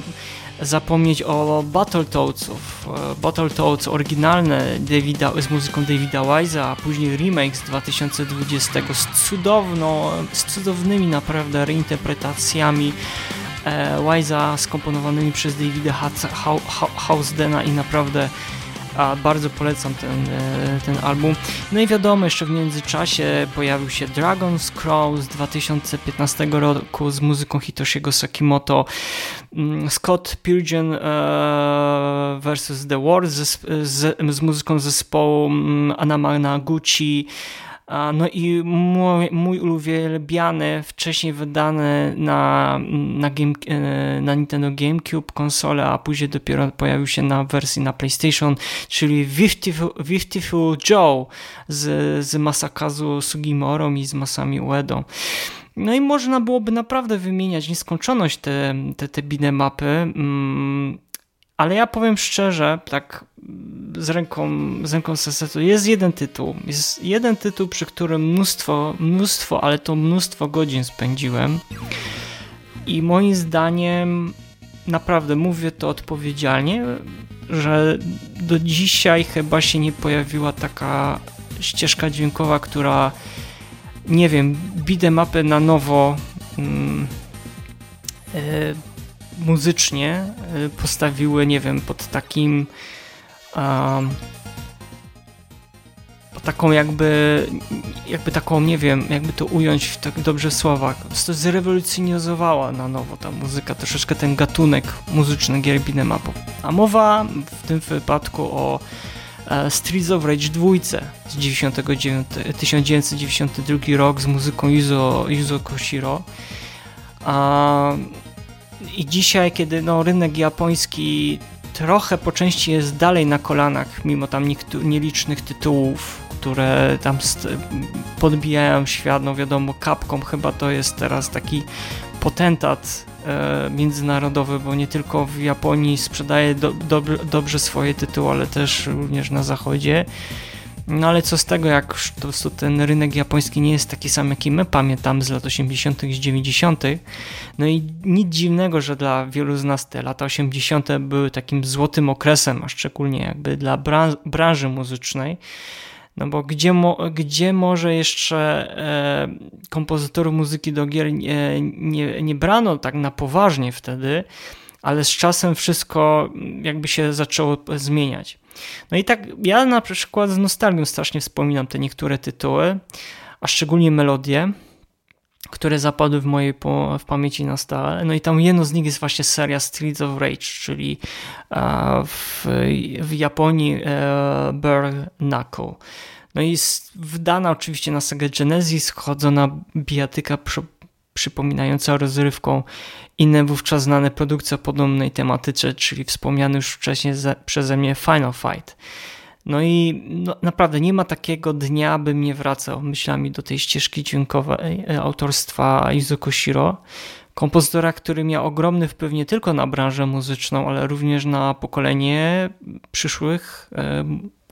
zapomnieć o Battletoadsów. E, Battletoads oryginalne Davida, z muzyką Davida Wise'a, a później remake z 2020 z, cudowno, z cudownymi naprawdę reinterpretacjami e, Wise'a skomponowanymi przez Davida Hausdena i naprawdę a bardzo polecam ten, e, ten album. No i wiadomo, jeszcze w międzyczasie pojawił się Dragon's Crow z 2015 roku z muzyką Hitoshiego Sakimoto, mm, Scott Pilgrim e, vs. The World z, z, z muzyką zespołu mm, Anamana Gucci, no i mój, mój wcześniej wydany na, na, game, e, na Nintendo GameCube konsolę, a później dopiero pojawił się na wersji na PlayStation, czyli Beautiful, Joe z, z Masakazu Sugimorą i z Masami Uedą. No i można byłoby naprawdę wymieniać nieskończoność te, te, te mapy. Mm, ale ja powiem szczerze, tak z ręką, z ręką serca, jest jeden tytuł. Jest jeden tytuł, przy którym mnóstwo, mnóstwo, ale to mnóstwo godzin spędziłem. I moim zdaniem, naprawdę mówię to odpowiedzialnie, że do dzisiaj chyba się nie pojawiła taka ścieżka dźwiękowa, która nie wiem, bide mapy na nowo. E, muzycznie postawiły, nie wiem, pod takim um, taką jakby, jakby taką, nie wiem, jakby to ująć w tak dobrze słowach, to zrewolucjonizowała na nowo ta muzyka, troszeczkę ten gatunek muzyczny gier beat'em A mowa w tym wypadku o e, Streets of Rage 2 z 99, 1992 rok z muzyką Yuzo, Yuzo Koshiro. A, I dzisiaj, kiedy no, rynek japoński trochę po części jest dalej na kolanach, mimo tam nielicznych tytułów, które tam podbijają świat, no wiadomo, Capcom chyba to jest teraz taki potentat e, międzynarodowy, bo nie tylko w Japonii sprzedaje do, dobrze swoje tytuły, ale też również na zachodzie. No ale co z tego, jak po prostu ten rynek japoński nie jest taki sam, jaki my pamiętamy z lat 80. i 90. No i nic dziwnego, że dla wielu z nas te lata 80. były takim złotym okresem, a szczególnie jakby dla branży muzycznej. No bo gdzie, mo, gdzie może jeszcze e, kompozytorów muzyki do gier nie, nie, nie brano tak na poważnie wtedy, ale z czasem wszystko jakby się zaczęło zmieniać. No i tak ja na przykład z nostalgią strasznie wspominam te niektóre tytuły, a szczególnie melodie, które zapadły w mojej w pamięci na stałe. No i tam jedno z nich jest właśnie seria Streets of Rage, czyli e, w, w Japonii e, Bare Knuckle. No i wdana oczywiście na Sega Genesis, chodzona bijatyka przypominająca rozrywką inne wówczas znane produkcje o podobnej tematyce, czyli wspomniany już wcześniej ze, przeze mnie Final Fight. No i no, naprawdę nie ma takiego dnia, bym nie wracał myślami do tej ścieżki dźwiękowej e, autorstwa Yuzo Koshiro, kompozytora, który miał ogromny wpływ nie tylko na branżę muzyczną, ale również na pokolenie przyszłych e,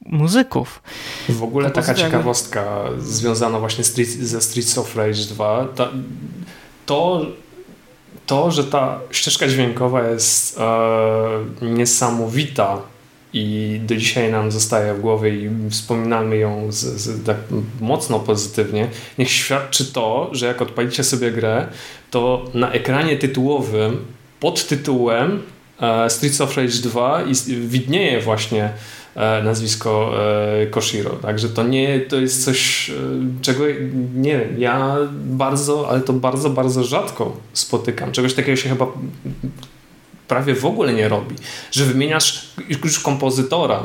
muzyków. W ogóle taka ciekawostka związana właśnie ze Streets of Rage 2, to, to, to że ta ścieżka dźwiękowa jest e, niesamowita i do dzisiaj nam zostaje w głowie i wspominamy ją z, z, tak mocno pozytywnie, niech świadczy to, że jak odpalicie sobie grę, to na ekranie tytułowym pod tytułem e, Streets of Rage 2 widnieje właśnie nazwisko e, Koshiro. Także to nie, to jest coś, e, czego nie wiem, ja bardzo, ale to bardzo, bardzo rzadko spotykam. Czegoś takiego się chyba prawie w ogóle nie robi, że wymieniasz już kompozytora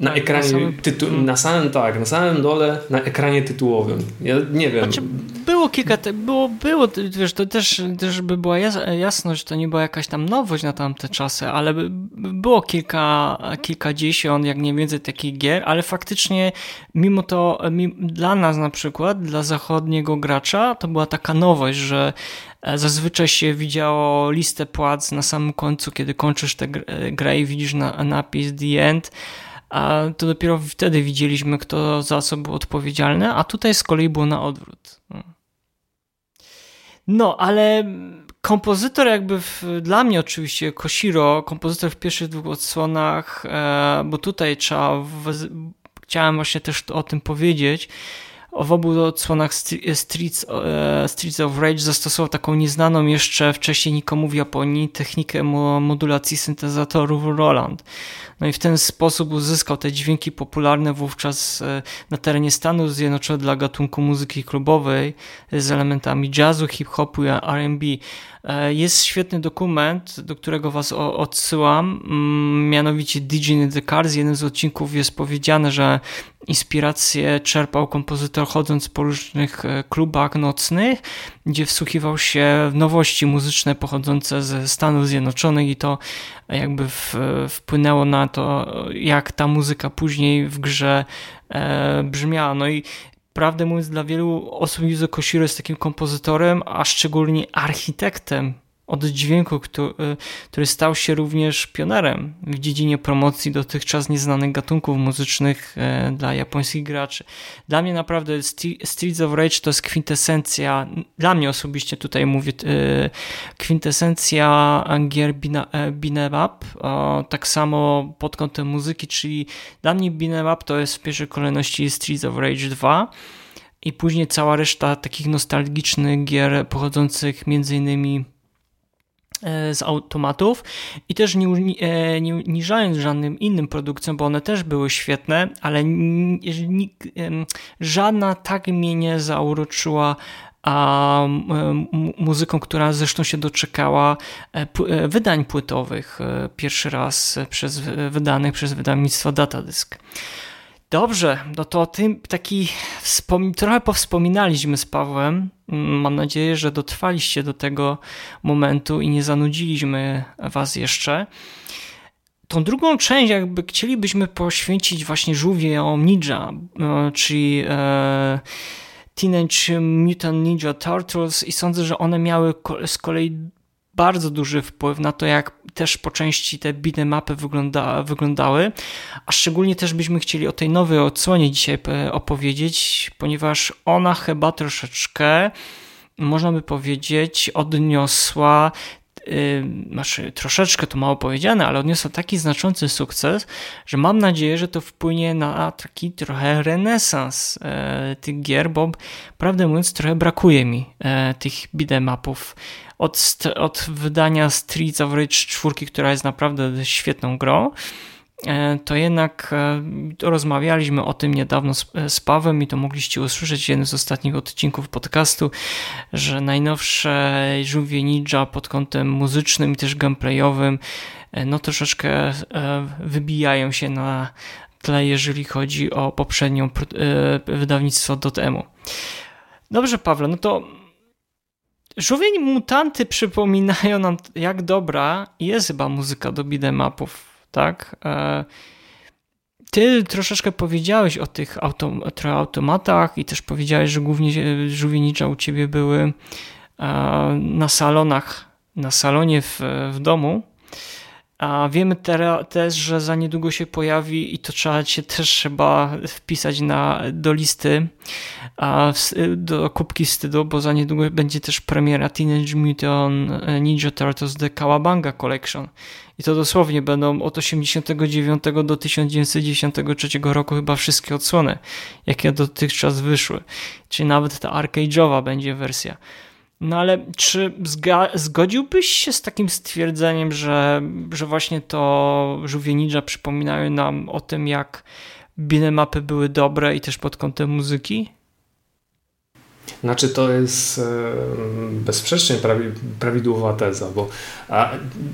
na tak, ekranie, na samym, tytu- na samym tak, na samym dole, na ekranie tytułowym. Ja nie wiem. Znaczy, było kilka, te, było, było, wiesz, to też, też by była jasność, to nie była jakaś tam nowość na tamte czasy, ale było kilka, kilkadziesiąt, jak nie więcej takich gier, ale faktycznie mimo to, dla nas na przykład, dla zachodniego gracza, to była taka nowość, że e, Zazwyczaj się widziało listę płac na samym końcu, kiedy kończysz tę grę i widzisz na, napis The End, a to dopiero wtedy widzieliśmy, kto za co był odpowiedzialny, a tutaj z kolei było na odwrót. No, ale kompozytor jakby w, dla mnie oczywiście Koshiro, kompozytor w pierwszych dwóch odsłonach, e, bo tutaj trzeba, w, chciałem właśnie też o tym powiedzieć, w obu odsłonach Streets, e, Streets of Rage zastosował taką nieznaną jeszcze wcześniej nikomu w Japonii technikę modulacji syntezatorów Roland. No i w ten sposób uzyskał te dźwięki popularne wówczas e, na terenie Stanów Zjednoczonych dla gatunku muzyki klubowej z elementami jazzu, hip-hopu i R&B. E, jest świetny dokument, do którego Was odsyłam, mm, mianowicie DJ in the Cars. Jeden z odcinków jest powiedziane, że inspirację czerpał kompozytor chodząc po różnych e, klubach nocnych, gdzie wsłuchiwał się w nowości muzyczne pochodzące ze Stanów Zjednoczonych i to jakby wpłynęło na to, jak ta muzyka później w grze e, brzmiała. No i prawdę mówiąc, dla wielu osób Yuzo Koshiro jest takim kompozytorem, a szczególnie architektem od dźwięku, który, który stał się również pionerem w dziedzinie promocji dotychczas nieznanych gatunków muzycznych e, dla japońskich graczy. Dla mnie naprawdę Streets of Rage to jest kwintesencja, dla mnie osobiście tutaj mówię, e, kwintesencja gier beat'em tak samo pod kątem muzyki, czyli dla mnie beat'em up to jest w pierwszej kolejności Streets of Rage 2 i później cała reszta takich nostalgicznych gier pochodzących między innymi e, z automatów i też nie, e, nie uniżając żadnym innym produkcjom, bo one też były świetne, ale żadna tak mnie nie zauroczyła a muzyką, która zresztą się doczekała wydań płytowych pierwszy raz przez, wydanych przez wydawnictwo Datadisk. Dobrze, no to o tym taki wspom- trochę powspominaliśmy z Pawłem. Mam nadzieję, że dotrwaliście do tego momentu i nie zanudziliśmy Was jeszcze. Tą drugą część jakby chcielibyśmy poświęcić właśnie żółwiom Ninja, e, czyli e, Teenage Mutant Ninja Turtles i sądzę, że one miały z kolei bardzo duży wpływ na to, jak też po części te mapy wygląda, wyglądały, a szczególnie też byśmy chcieli o tej nowej odsłonie dzisiaj opowiedzieć, ponieważ ona chyba troszeczkę, można by powiedzieć, odniosła znaczy troszeczkę to mało powiedziane, ale odniosła taki znaczący sukces, że mam nadzieję, że to wpłynie na taki trochę renesans e, tych gier, bo prawdę mówiąc trochę brakuje mi e, tych beat'em od, od wydania Streets of Rage 4, która jest naprawdę świetną grą, to jednak e, rozmawialiśmy o tym niedawno z, z Pawem i to mogliście usłyszeć w jednym z ostatnich odcinków podcastu, że najnowsze żółwie Ninja pod kątem muzycznym i też gameplayowym e, no troszeczkę wybijają się na tle, jeżeli chodzi o poprzednią wydawnictwo Dotemu. Dobrze, Pawle, no to Żółwień mutanty przypominają nam, jak dobra jest chyba muzyka do beat'em tak? E, ty troszeczkę powiedziałeś o tych autom automatach i też powiedziałeś, że głównie żółwienicza u ciebie były e, na salonach, na salonie w, w domu. A wiemy też, że za niedługo się pojawi i to trzeba się też chyba wpisać na, do listy, do kubki wstydu, bo za niedługo będzie też premiera Teenage Mutant Ninja Turtles The Kawabanga Collection. I to dosłownie będą od 89 do 1993 roku chyba wszystkie odsłony, jakie dotychczas wyszły. Czyli nawet ta arcade'owa będzie wersja. No ale czy zgodziłbyś się z takim stwierdzeniem, że, że właśnie to żółwie ninja przypominają nam o tym, jak mapy były dobre i też pod kątem muzyki? Znaczy to jest bezsprzecznie prawidłowa teza, bo a,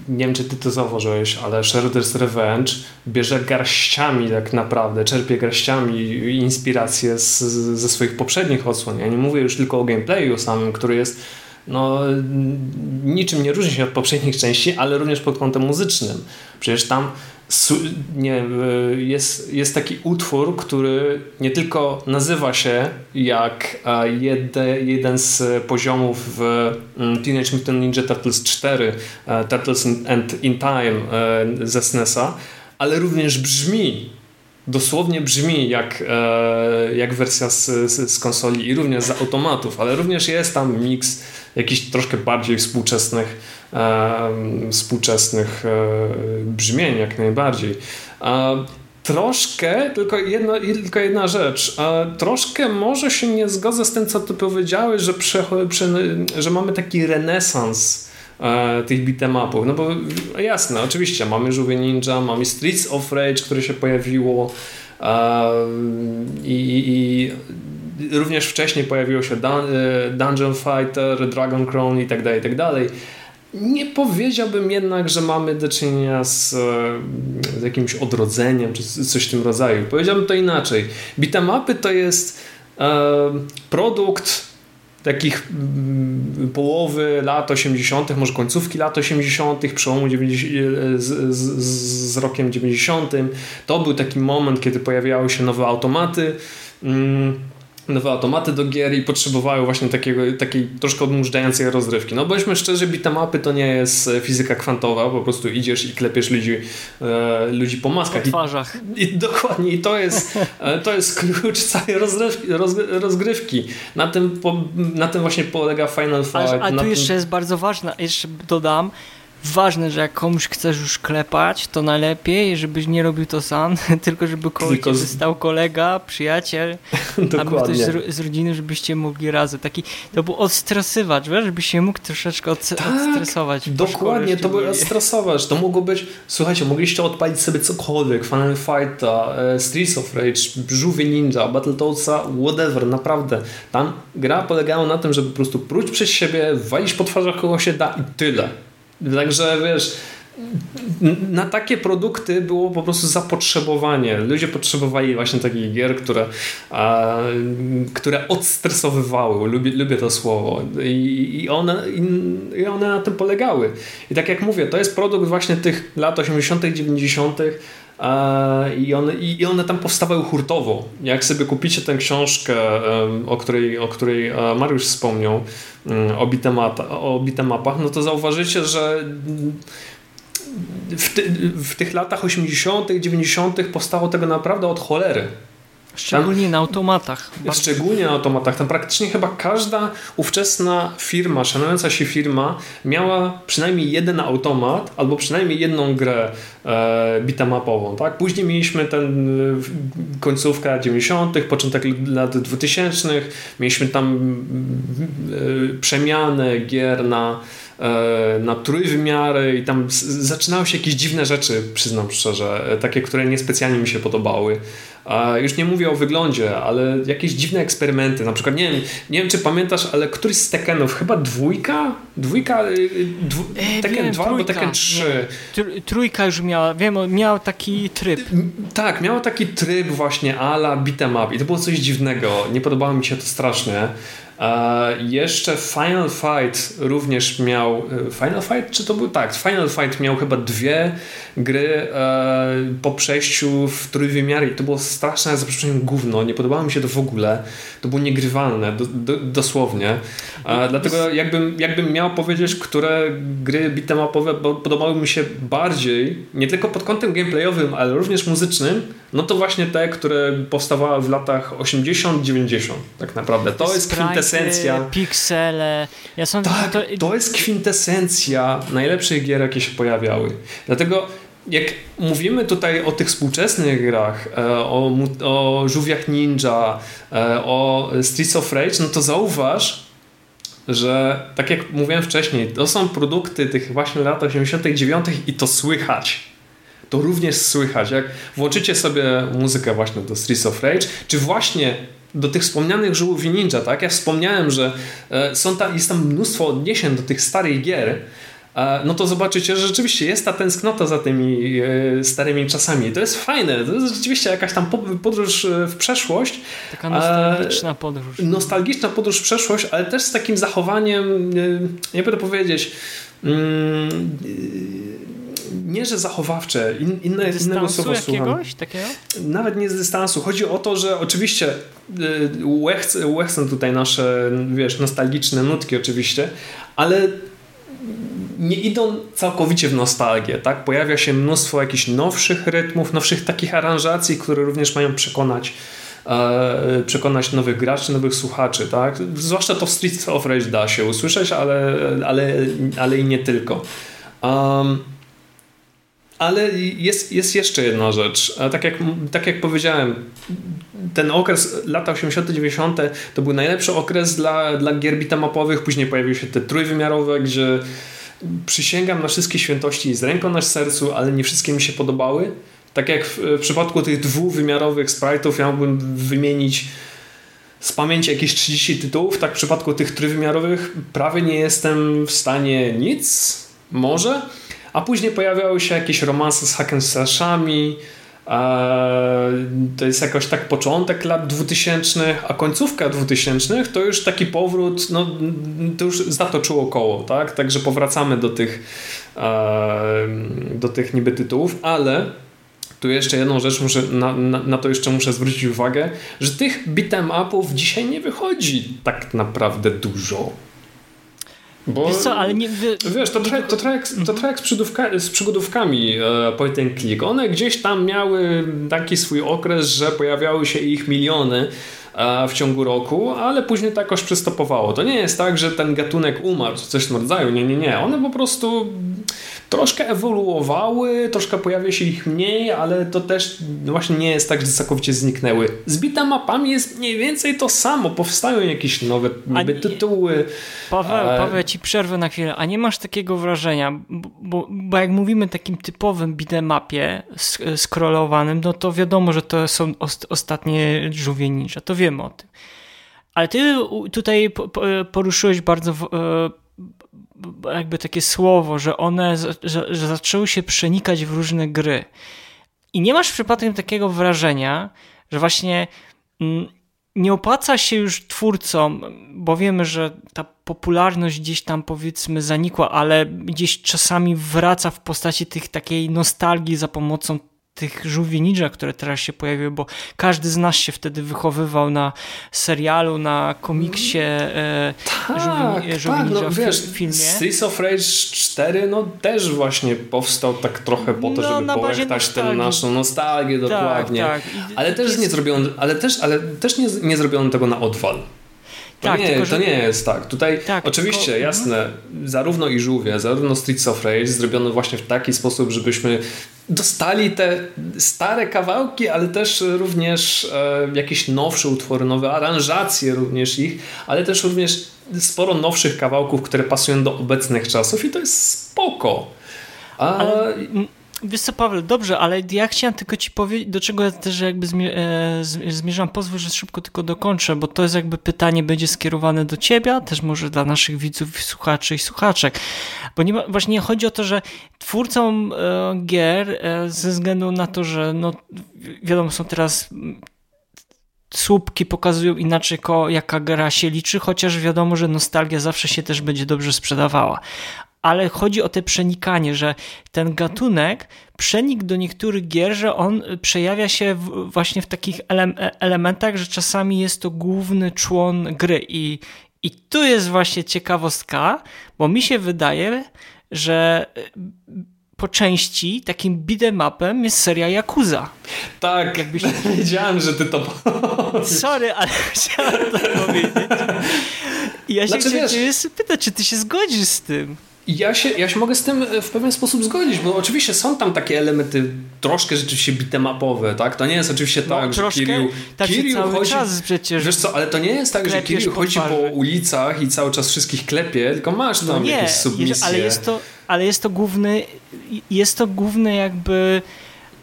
nie wiem czy ty to zauważyłeś, ale Shredder's Revenge bierze garściami tak naprawdę, czerpie garściami inspiracje z, ze swoich poprzednich odsłon. Ja nie mówię już tylko o gameplayu samym, który jest no, niczym nie różni się od poprzednich części, ale również pod kątem muzycznym. Przecież tam nie, jest, jest taki utwór, który nie tylko nazywa się jak jeden, jeden z poziomów w mm, Teenage Mutant Ninja Turtles 4 Turtles and in Time ze SNESa, ale również brzmi dosłownie brzmi jak, e, jak wersja z, z, z, konsoli i również z automatów, ale również jest tam miks jakichś troszkę bardziej współczesnych, e, współczesnych e, brzmień, jak najbardziej. Troszkę, tylko jedna, tylko jedna rzecz. Troszkę może się nie zgodzę z tym, co ty powiedziałeś, że, że mamy taki renesans tych beatemapów. No bo jasne, oczywiście, mamy Żółwie Ninja, mamy Streets of Rage, które się pojawiło e, i, i również wcześniej pojawiło się Dun e, Dungeon Fighter, Dragon Crown i tak dalej, i tak dalej. Nie powiedziałbym jednak, że mamy do czynienia z, z jakimś odrodzeniem czy coś w tym rodzaju. Powiedziałbym to inaczej. Bitamapy to jest e, produkt takich mm, połowy lat 80., może końcówki lat 80., przełomu 90, z, z, z rokiem 90. To był taki moment, kiedy pojawiały się nowe automaty. Mm, nowe automaty do gier i potrzebowały właśnie takiego, takiej troszkę odmurzającej rozrywki. No bądźmy szczerzy, bitmapy to nie jest e, fizyka kwantowa, po prostu idziesz i klepiesz ludzi, e, ludzi po maskach. Po twarzach. I, i dokładnie, i to jest, e, to jest klucz całej rozrywki, roz, rozgrywki. Na tym, po, na tym właśnie polega Final Fight. A, a tu tym... jeszcze jest bardzo ważne, jeszcze dodam, ważne, że jak komuś chcesz już klepać, to najlepiej, żebyś nie robił to sam, tylko żeby koło Tylko ciebie stał kolega, przyjaciel, albo ktoś z, z rodziny, żebyście mogli razem. Taki, to był odstresywacz, wiesz, żebyś się mógł troszeczkę od, Tak, odstresować. Dokładnie, to szczególnie. stresować. To mogło być, słuchajcie, mogliście odpalić sobie cokolwiek, Final Fighta, e, Streets of Rage, Żółwie Ninja, Battletoadsa, whatever, naprawdę. Tam gra polegała na tym, żeby po prostu próć przez siebie, walić po twarzach kogo się da i tyle. Także wiesz, na takie produkty było po prostu zapotrzebowanie. Ludzie potrzebowali właśnie takich gier, które, a, które odstresowywały. Lubię, lubię to słowo. I, i, one, i, I one na tym polegały. I tak jak mówię, to jest produkt właśnie tych lat 80., 90. a, I one, I one tam powstawały hurtowo. Jak sobie kupicie tę książkę, o której, o której e, Mariusz wspomniał, mm, o o beatemapach, no to zauważycie, że mm, w, ty, w tych latach 80., 90. powstało tego naprawdę od cholery. Szczególnie na automatach. Szczególnie na automatach. Tam praktycznie chyba każda ówczesna firma, szanująca się firma, miała przynajmniej jeden automat albo przynajmniej jedną grę e, beatemapową. Tak? Później mieliśmy ten e, końcówkę lat 90., początek lat 2000. Mieliśmy tam e, przemianę gier na na trójwymiary i tam zaczynały się jakieś dziwne rzeczy, przyznam szczerze, e, takie, które niespecjalnie mi się podobały. Już nie mówię o wyglądzie, ale jakieś dziwne eksperymenty. Na przykład, nie wiem, nie wiem czy pamiętasz, ale któryś z Tekkenów, chyba dwójka? Dwójka? y, Dwu, E, Tekken wiem, 2 albo Tekken 3. nie. Tr- Trójka już miała, wiem, miał taki tryb. Tak, miało taki tryb właśnie ala beat'em up i to było coś dziwnego. Nie podobało mi się to strasznie. Jeszcze Final Fight również miał. e, Final Fight? Czy to był? Tak, Final Fight miał chyba dwie gry e, po przejściu w trójwymiary i to było straszne, za przeproszeniem, gówno. Nie podobało mi się to w ogóle. To było niegrywalne, do, do, dosłownie. Dlatego jakbym, jakbym miał powiedzieć, które gry bo- podobały mi się bardziej, nie tylko pod kątem gameplayowym, ale również muzycznym, no to właśnie te, które powstawały w latach 80-90 tak naprawdę. To jest Sprite'y, kwintesencja. Piksele. Ja sądzę, Tak, to, to jest kwintesencja najlepszych gier, jakie się pojawiały. Dlatego jak mówimy tutaj o tych współczesnych grach, e, o, o Żółwiach Ninja, e, o Streets of Rage, no to zauważ, że tak jak mówiłem wcześniej, to są produkty tych właśnie lat 89 i to słychać. To również słychać. Jak włączycie sobie muzykę właśnie do Streets of Rage, czy właśnie do tych wspomnianych Żółwi Ninja, tak? Ja wspomniałem, że e, są tam, jest tam mnóstwo odniesień do tych starych gier, e, no to zobaczycie, że rzeczywiście jest ta tęsknota za tymi e, starymi czasami. To jest fajne. To jest rzeczywiście jakaś tam po- podróż w przeszłość, taka nostalgiczna podróż. nostalgiczna podróż w przeszłość, ale też z takim zachowaniem, jakby to powiedzieć, mm, nie że zachowawcze, in, inne, innego Dystansu słowa słucham. jakiegoś takiego? Nawet nie z dystansu. Chodzi o to, że oczywiście y, łechcę, łechcę tutaj nasze, wiesz, nostalgiczne nutki oczywiście, ale nie idą całkowicie w nostalgię, tak? Pojawia się mnóstwo jakichś nowszych rytmów, nowszych takich aranżacji, które również mają przekonać e, przekonać nowych graczy, nowych słuchaczy, tak? Zwłaszcza to w Streets of Rage da się usłyszeć, ale, ale, ale i nie tylko. Um, ale jest, jest jeszcze jedna rzecz. Tak jak, tak jak powiedziałem, ten okres lata 80-90 to był najlepszy okres dla, dla gier bitemapowych. Później pojawiły się te trójwymiarowe, gdzie przysięgam na wszystkie świętości z ręką na sercu, ale nie wszystkie mi się podobały. Tak jak w, w przypadku tych dwuwymiarowych sprite'ów ja mógłbym wymienić z pamięci jakieś 30 tytułów, tak w przypadku tych trójwymiarowych prawie nie jestem w stanie nic, może. A później pojawiały się jakieś romanse z hack and slashami, Eee, to jest jakoś tak początek lat 2000, a końcówka 2000 to już taki powrót, no to już zatoczyło koło, tak? Także powracamy do tych, eee, do tych niby tytułów, ale tu jeszcze jedną rzecz muszę, na, na, na to jeszcze muszę zwrócić uwagę, że tych beat'em upów dzisiaj nie wychodzi tak naprawdę dużo. Bo... Wiesz co, ale nie... Wy... Wiesz, to trochę, to to jak z, z przygodówkami e, point and click. One gdzieś tam miały taki swój okres, że pojawiały się ich miliony e, w ciągu roku, ale później to jakoś przystopowało. To nie jest tak, że ten gatunek umarł, coś w tym rodzaju. Nie, nie, nie. One po prostu troszkę ewoluowały, troszkę pojawia się ich mniej, ale to też właśnie nie jest tak, że całkowicie zniknęły. Z bitamapami jest mniej więcej to samo, powstają jakieś nowe niby tytuły. Paweł, Paweł, ja ci przerwę na chwilę, a nie masz takiego wrażenia, bo, bo jak mówimy takim typowym bitemapie scrollowanym, no to wiadomo, że to są ostatnie żółwie ninja, to wiemy o tym. Ale ty tutaj poruszyłeś bardzo e, jakby takie słowo, że one że, że zaczęły się przenikać w różne gry. I nie masz przypadkiem takiego wrażenia, że właśnie mm, nie opłaca się już twórcom, bo wiemy, że ta popularność gdzieś tam powiedzmy zanikła, ale gdzieś czasami wraca w postaci tych takiej nostalgii za pomocą tych żółwi ninja, które teraz się pojawiły, bo każdy z nas się wtedy wychowywał na serialu, na komiksie e, tak, żółwi, żółwi tak, no, wiesz, w filmie. Streets of Rage 4 no też właśnie powstał tak trochę po to, no, żeby połechtać tę naszą nostalgię tak, dokładnie. Tak, ale też jest... nie zrobiono, ale też, ale też nie, nie zrobiono tego na odwal. Tak, nie, tylko, że... to nie jest tak. Tutaj tak, oczywiście, tylko... jasne, zarówno i żółwie, zarówno Streets of Rage zrobiono właśnie w taki sposób, żebyśmy dostali te stare kawałki, ale też również e, jakieś nowsze utwory, nowe aranżacje również ich, ale też również sporo nowszych kawałków, które pasują do obecnych czasów i to jest spoko. A... Ale Wiesz co, Paweł, dobrze, ale ja chciałem tylko ci powiedzieć, do czego ja też jakby e, zmierzam. Pozwól, że szybko tylko dokończę, bo to jest jakby pytanie będzie skierowane do ciebie, też może dla naszych widzów, słuchaczy i słuchaczek. Bo nie ma, właśnie chodzi o to, że twórcom e, gier e, ze względu na to, że no, wiadomo, są teraz słupki pokazują inaczej, jaka gra się liczy, chociaż wiadomo, że nostalgia zawsze się też będzie dobrze sprzedawała ale chodzi o te przenikanie, że ten gatunek przenik do niektórych gier, że on przejawia się w, właśnie w takich ele elementach, że czasami jest to główny człon gry i, i tu jest właśnie ciekawostka, bo mi się wydaje, że po części takim beatemapem jest seria Yakuza. Tak, Jakbyś... wiedziałem, że ty to Sorry, ale chciałem to powiedzieć. I ja się znaczy, chciałem wiesz... pytać, czy ty się zgodzisz z tym? Ja się, ja się mogę z tym e, w pewien sposób zgodzić, bo oczywiście są tam takie elementy troszkę rzeczywiście bitemapowe, tak? To nie jest oczywiście no, tak, że Kiryu, tak Kiryu cały chodzi... czas przecież wiesz co, ale to nie jest tak, że Kiryu chodzi po ulicach i cały czas wszystkich klepie, tylko masz tam no nie, jakieś submisje. Ale jest to, ale jest to główny, jest to główny jakby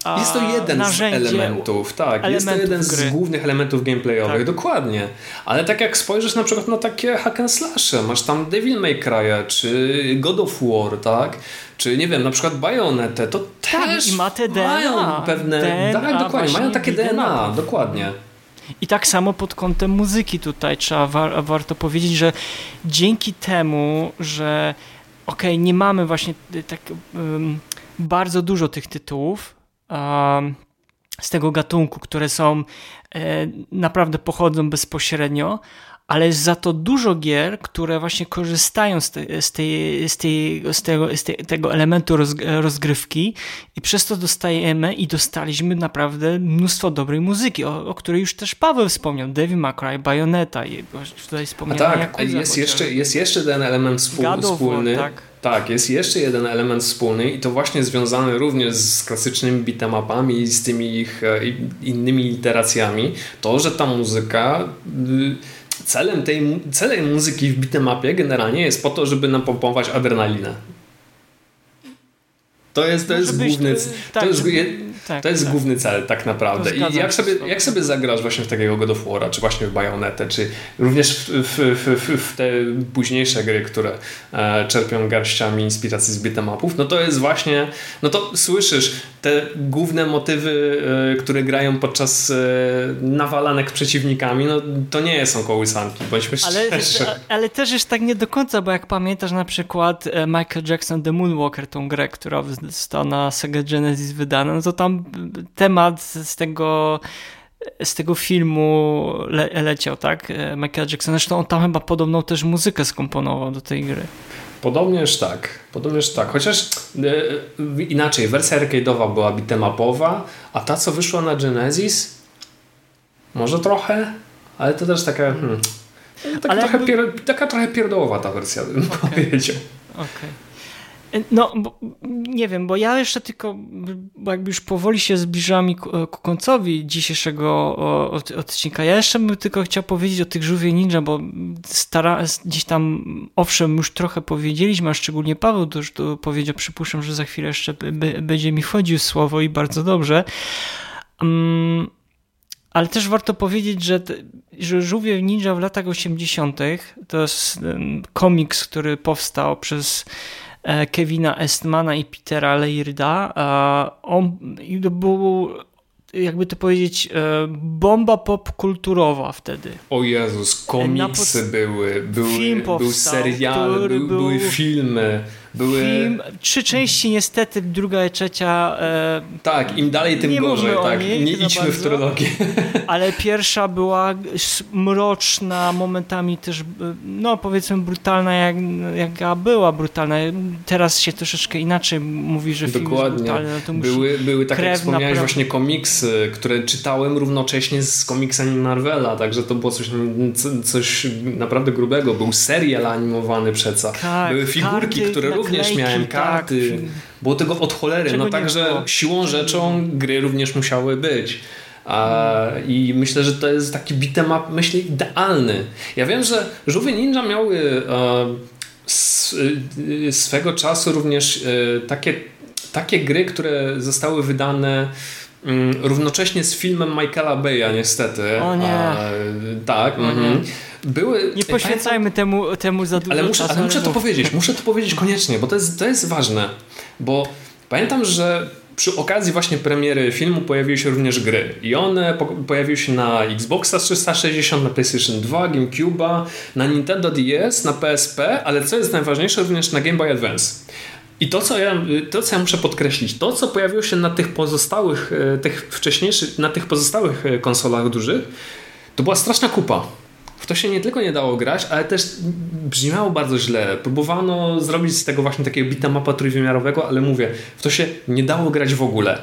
jest to jeden z elementów, tak. Elementów jest to jeden gry. z głównych elementów gameplayowych, tak. dokładnie. Ale tak jak spojrzysz na przykład na takie hack and slashe, masz tam Devil May Cry, czy God of War, tak? Czy nie wiem, na przykład Bayonetę, to tak, też i ma te DNA. mają pewne, DNA, tak, dokładnie, mają takie DNA, dokładnie. I tak samo pod kątem muzyki tutaj trzeba war, warto powiedzieć, że dzięki temu, że okej, okay, nie mamy właśnie tak um, bardzo dużo tych tytułów, z tego gatunku, które są e, naprawdę pochodzą bezpośrednio, ale jest za to dużo gier, które właśnie korzystają z, te, z, tej, z, tej, z, tego, z tego elementu rozgrywki i przez to dostajemy i dostaliśmy naprawdę mnóstwo dobrej muzyki, o, o której już też Paweł wspomniał, Devil May Cry, Bayonetta i tutaj wspomniałem A tak, Yakuza, jest jeszcze, jest jeszcze ten element wspólny. wspólny. War, tak tak, jest jeszcze jeden element wspólny i to właśnie związany również z klasycznymi beatemapami i z tymi ich e, innymi iteracjami. To, że ta muzyka y, celem tej celem muzyki w beatemapie generalnie jest po to, żeby napompować adrenalinę. To jest, to jest główny, tak, to jest, tak, to jest tak. główny cel tak naprawdę. I jak sobie, jak sobie zagrasz właśnie w takiego God of War'a, czy właśnie w Bayonetę, czy również w, w, w, w, te późniejsze gry, które e, czerpią garściami inspiracji z beat'emapów, no to jest właśnie, no to słyszysz te główne motywy, e, które grają podczas e, nawalanek przeciwnikami, no to nie są kołysanki, bądźmy ale, szczerzy. Ale też już tak nie do końca, bo jak pamiętasz na przykład e, Michael Jackson The Moonwalker, tą grę, która została na Sega Genesis wydana, no to tam temat z tego z tego filmu le leciał, tak? Michael Jackson. Zresztą on tam chyba podobną też muzykę skomponował do tej gry. Podobnież tak, podobnież tak. Chociaż e, inaczej, wersja arcade'owa była bitemapowa, a ta co wyszła na Genesis może trochę, ale to też taka hmm, tak trochę jakby... pier, taka trochę pierdołowa ta wersja, bym okay. powiedział. Okej. Okay. No, bo, nie wiem, bo ja jeszcze tylko, jakby już powoli się zbliżamy ku, ku końcowi dzisiejszego odcinka. Ja jeszcze bym tylko chciał powiedzieć o tych żółwie ninja, bo stara, gdzieś tam, owszem, już trochę powiedzieliśmy, a szczególnie Paweł to już to powiedział, przypuszczam, że za chwilę jeszcze będzie mi wchodził słowo i bardzo dobrze. Um, ale też warto powiedzieć, że, że Żółwie Ninja w latach 80. to jest komiks, który powstał przez e, Kevina Estmana i Petera Leirda. On był jakby to powiedzieć, e, bomba popkulturowa wtedy. O Jezus, komiksy były, były, Film powstał, był serial, był, były filmy. Były... Film, trzy części niestety, druga i trzecia... E, tak, im dalej tym gorzej, tak. Niej, nie idźmy bardzo, w trylogię. Ale pierwsza była mroczna, momentami też, no powiedzmy brutalna, jak, jaka była brutalna. Teraz się troszeczkę inaczej mówi, że film Dokładnie. jest brutalny. To były, były tak jak wspomniałeś właśnie komiksy, które czytałem równocześnie z komiksami Marvela, także to było coś, coś naprawdę grubego. Był serial animowany przeca. Tak, były figurki, które również miałem karty. Tak. Było tego od cholery. Czego no także siłą rzeczą gry również musiały być. A, I myślę, że to jest taki beat'em up, myślę, idealny. Ja wiem, że Żółwie Ninja miały e, swego czasu również e, takie, takie gry, które zostały wydane mm, równocześnie z filmem Michaela Bay'a niestety. O nie. A, tak. Nie. Były... Nie poświęcajmy temu, temu za dużo ale muszę, czasu. Ale muszę to powiedzieć, muszę to powiedzieć koniecznie, bo to jest, to jest ważne, bo pamiętam, że przy okazji właśnie premiery filmu pojawiły się również gry i one po pojawiły się na Xboxa 360, na PlayStation 2, GameCube'a, na Nintendo DS, na PSP, ale co jest najważniejsze również na Game Boy Advance. I to co, ja, to, co ja muszę podkreślić, to, co pojawiło się na tych pozostałych, e, tych wcześniejszych, na tych pozostałych e, konsolach dużych, to była straszna kupa w to się nie tylko nie dało grać, ale też brzmiało bardzo źle. Próbowano zrobić z tego właśnie takiego bita mapa trójwymiarowego, ale mówię, w to się nie dało grać w ogóle.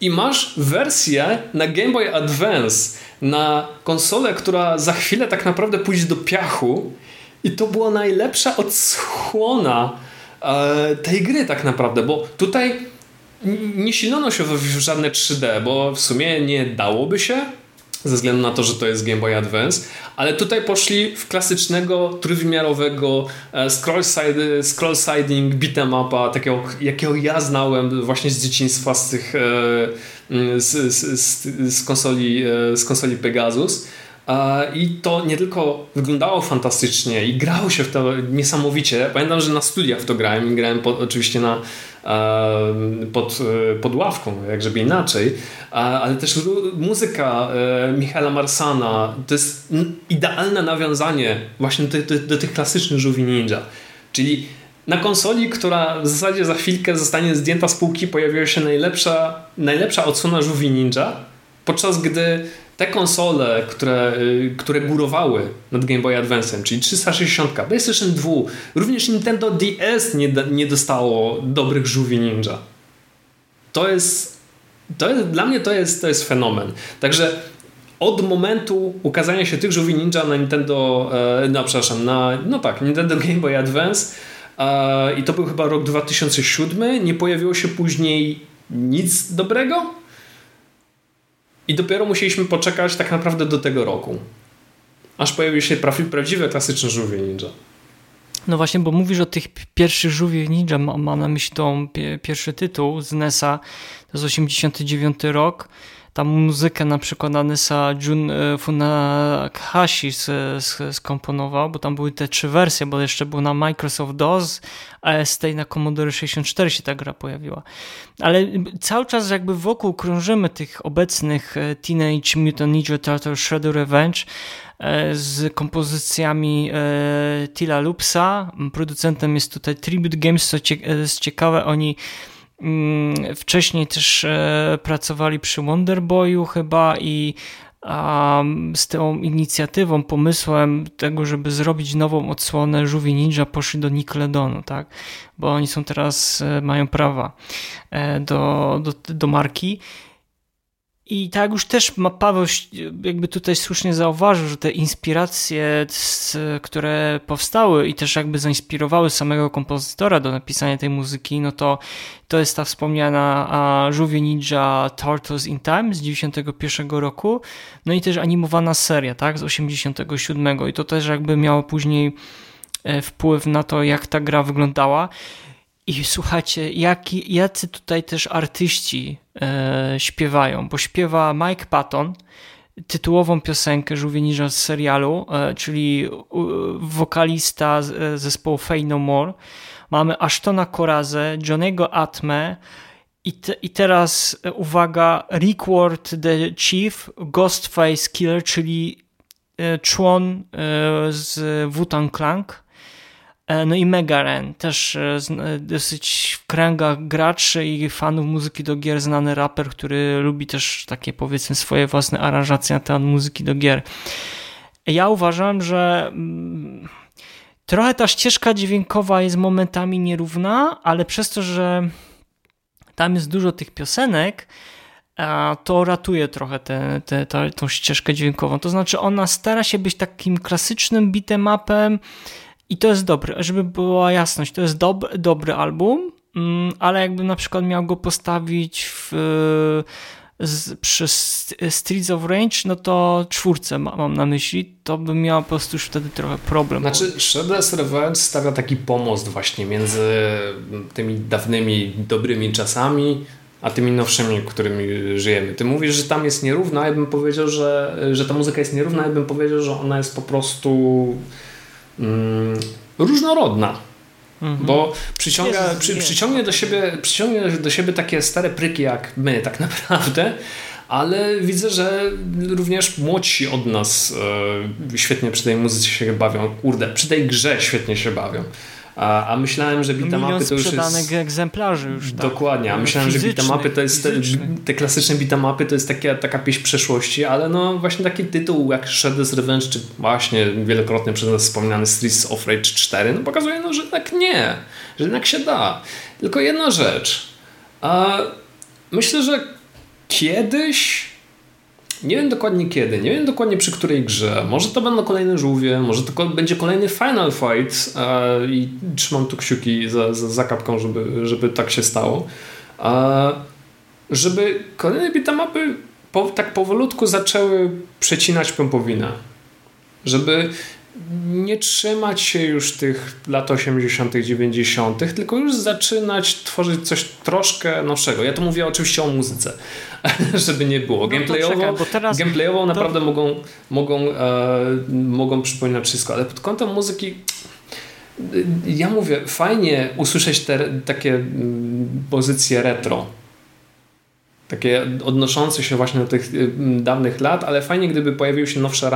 I masz wersję na Game Boy Advance, na konsolę, która za chwilę tak naprawdę pójdzie do piachu i to była najlepsza odsłona e, tej gry tak naprawdę, bo tutaj nie silono się w żadne 3D, bo w sumie nie dałoby się, ze względu na to, że to jest Game Boy Advance, ale tutaj poszli w klasycznego, trójwymiarowego e, scroll, side, scroll siding beat'em upa, takiego jakiego ja znałem właśnie z dzieciństwa z tych e, mm, z, z, z, z konsoli, e, z konsoli Pegasus. I to nie tylko wyglądało fantastycznie i grało się w to niesamowicie. Pamiętam, że na studiach w to grałem i grałem pod, oczywiście na, pod, pod ławką, jak żeby inaczej. Ale też muzyka e, Michaela Marsana to jest idealne nawiązanie właśnie do, do, do tych klasycznych żółwi ninja. Czyli na konsoli, która w zasadzie za chwilkę zostanie zdjęta z półki, pojawiła się najlepsza, najlepsza odsłona żółwi ninja, podczas gdy te konsole, które, y, które górowały nad Game Boy Advance'em, czyli 360, PlayStation 2, również Nintendo DS nie, nie dostało dobrych żółwi ninja. To jest, to jest dla mnie to jest, to jest fenomen. Także od momentu ukazania się tych żółwi ninja na Nintendo, e, no przepraszam, na, no tak, Nintendo Game Boy Advance e, i to był chyba rok 2007, nie pojawiło się później nic dobrego i dopiero musieliśmy poczekać tak naprawdę do tego roku. Aż pojawiły się prawdziwe, klasyczne żółwie ninja. No właśnie, bo mówisz o tych pierwszych żółwiach ninja, mam na myśli tą pierwszy tytuł z NESa, to jest 89 rok tam muzykę na przykład Anessa Jun e, Funahashi skomponował, bo tam były te trzy wersje, bo jeszcze był na Microsoft DOS, AST i na Commodore 64 się ta gra pojawiła. Ale cały czas jakby wokół krążymy tych obecnych e, Teenage Mutant Ninja Turtles Shredder Revenge e, z kompozycjami Tila Lupsa. Producentem jest tutaj Tribute Games, co ciekawe, oni wcześniej też e, pracowali przy Wonderboyu chyba i z tą inicjatywą, pomysłem tego, żeby zrobić nową odsłonę Żółwi Ninja poszli do Nickelodeonu, tak? Bo oni są teraz, e, mają prawa e, do, do, do marki I tak już też Paweł jakby tutaj słusznie zauważył, że te inspiracje, które powstały i też jakby zainspirowały samego kompozytora do napisania tej muzyki, no to to jest ta wspomniana Żółwie Ninja Turtles in Time z 91 roku, no i też animowana seria, tak, z 87 i to też jakby miało później e, wpływ na to, jak ta gra wyglądała. I słuchajcie, jaki, jacy tutaj też artyści e, śpiewają, bo śpiewa Mike Patton, tytułową piosenkę Żółwie z serialu, e, czyli wokalista z, e, zespołu Fey No More. Mamy Ashtona Korazę, Johnego Atme i, te, i teraz e, uwaga, Rick Ward the Chief, Ghostface Killer, czyli e, człon e, z Wu-Tang Clank no i Megaren, też e, e, dosyć w kręgach graczy i fanów muzyki do gier znany raper, który lubi też takie powiedzmy swoje własne aranżacje na temat muzyki do gier. Ja uważam, że mm, trochę ta ścieżka dźwiękowa jest momentami nierówna, ale przez to, że tam jest dużo tych piosenek, to ratuje trochę tę tą ścieżkę dźwiękową. To znaczy ona stara się być takim klasycznym beatemapem, i to jest dobre, żeby była jasność, to jest dob dobry album, mm, ale jakbym na przykład miał go postawić w, z, przy Streets of Range, no to czwórce ma, mam na myśli, to bym miał po prostu już wtedy trochę problem. Znaczy Shredder's Revenge stawia taki pomost właśnie między tymi dawnymi, dobrymi czasami, a tymi nowszymi, którymi żyjemy. Ty mówisz, że tam jest nierówna, ja bym powiedział, że, że ta muzyka jest nierówna, ja bym powiedział, że ona jest po prostu mm, różnorodna. Mhm. Bo przyciąga, przy, przyciągnie, do siebie, przyciągnie do siebie takie stare pryki jak my, tak naprawdę, ale widzę, że również młodsi od nas e, świetnie przy tej muzyce się bawią. Kurde, przy tej grze świetnie się bawią. A, a myślałem, że bitamapy to już jest... egzemplarzy już, tak. Dokładnie, a myślałem, że bitamapy to jest... Te, te klasyczne bitamapy to jest taka, taka pieśń przeszłości, ale no właśnie taki tytuł jak Shredder's Revenge, czy właśnie wielokrotnie przez nas wspominany Streets of Rage 4, no pokazuje, no, że jednak nie, że jednak się da. Tylko jedna rzecz. A myślę, że kiedyś nie wiem dokładnie kiedy, nie wiem dokładnie przy której grze. Może to będą kolejne żółwie, może to będzie kolejny Final Fight e, i trzymam tu kciuki za, za, za kapką, żeby, żeby tak się stało. E, żeby kolejne bitamapy po, tak powolutku zaczęły przecinać pępowinę. Żeby nie trzymać się już tych lat 80., 90., tylko już zaczynać tworzyć coś troszkę nowszego. Ja to mówię oczywiście o muzyce, żeby nie było. Gameplayowo, no czekaj, teraz... gameplayowo naprawdę mogą, mogą, e, mogą przypominać wszystko, ale pod kątem muzyki ja mówię, fajnie usłyszeć te takie mm, pozycje retro takie odnoszące się właśnie do tych y, dawnych lat, ale fajnie gdyby pojawiły się nowsze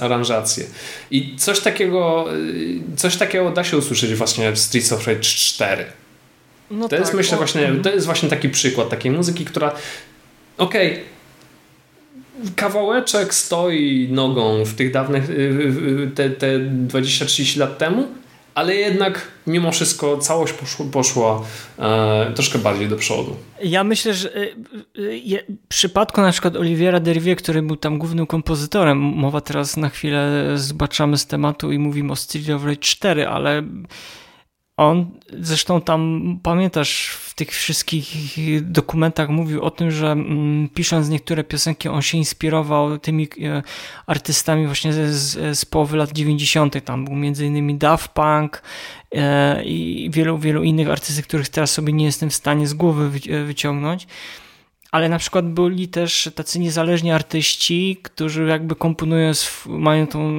aranżacje. I coś takiego, y, coś takiego da się usłyszeć właśnie w Streets of Rage 4. No to tak, jest myślę o, właśnie, mhm. to jest właśnie taki przykład takiej muzyki, która okej, okay, kawałeczek stoi nogą w tych dawnych, y, te, te 20-30 lat temu, ale jednak mimo wszystko całość poszła, poszła e, troszkę bardziej do przodu. Ja myślę, że w przypadku na przykład Oliviera Dervie, który był tam głównym kompozytorem, mowa teraz na chwilę zbaczamy z tematu i mówimy o Street of Rage 4, ale on zresztą tam, pamiętasz, w tych wszystkich dokumentach mówił o tym, że mm, pisząc niektóre piosenki, on się inspirował tymi e, artystami właśnie z, z, połowy lat 90. Tam był innymi Daft Punk e, i wielu, wielu innych artystów, których teraz sobie nie jestem w stanie z głowy wyciągnąć ale na przykład byli też tacy niezależni artyści, którzy jakby komponują, mają tą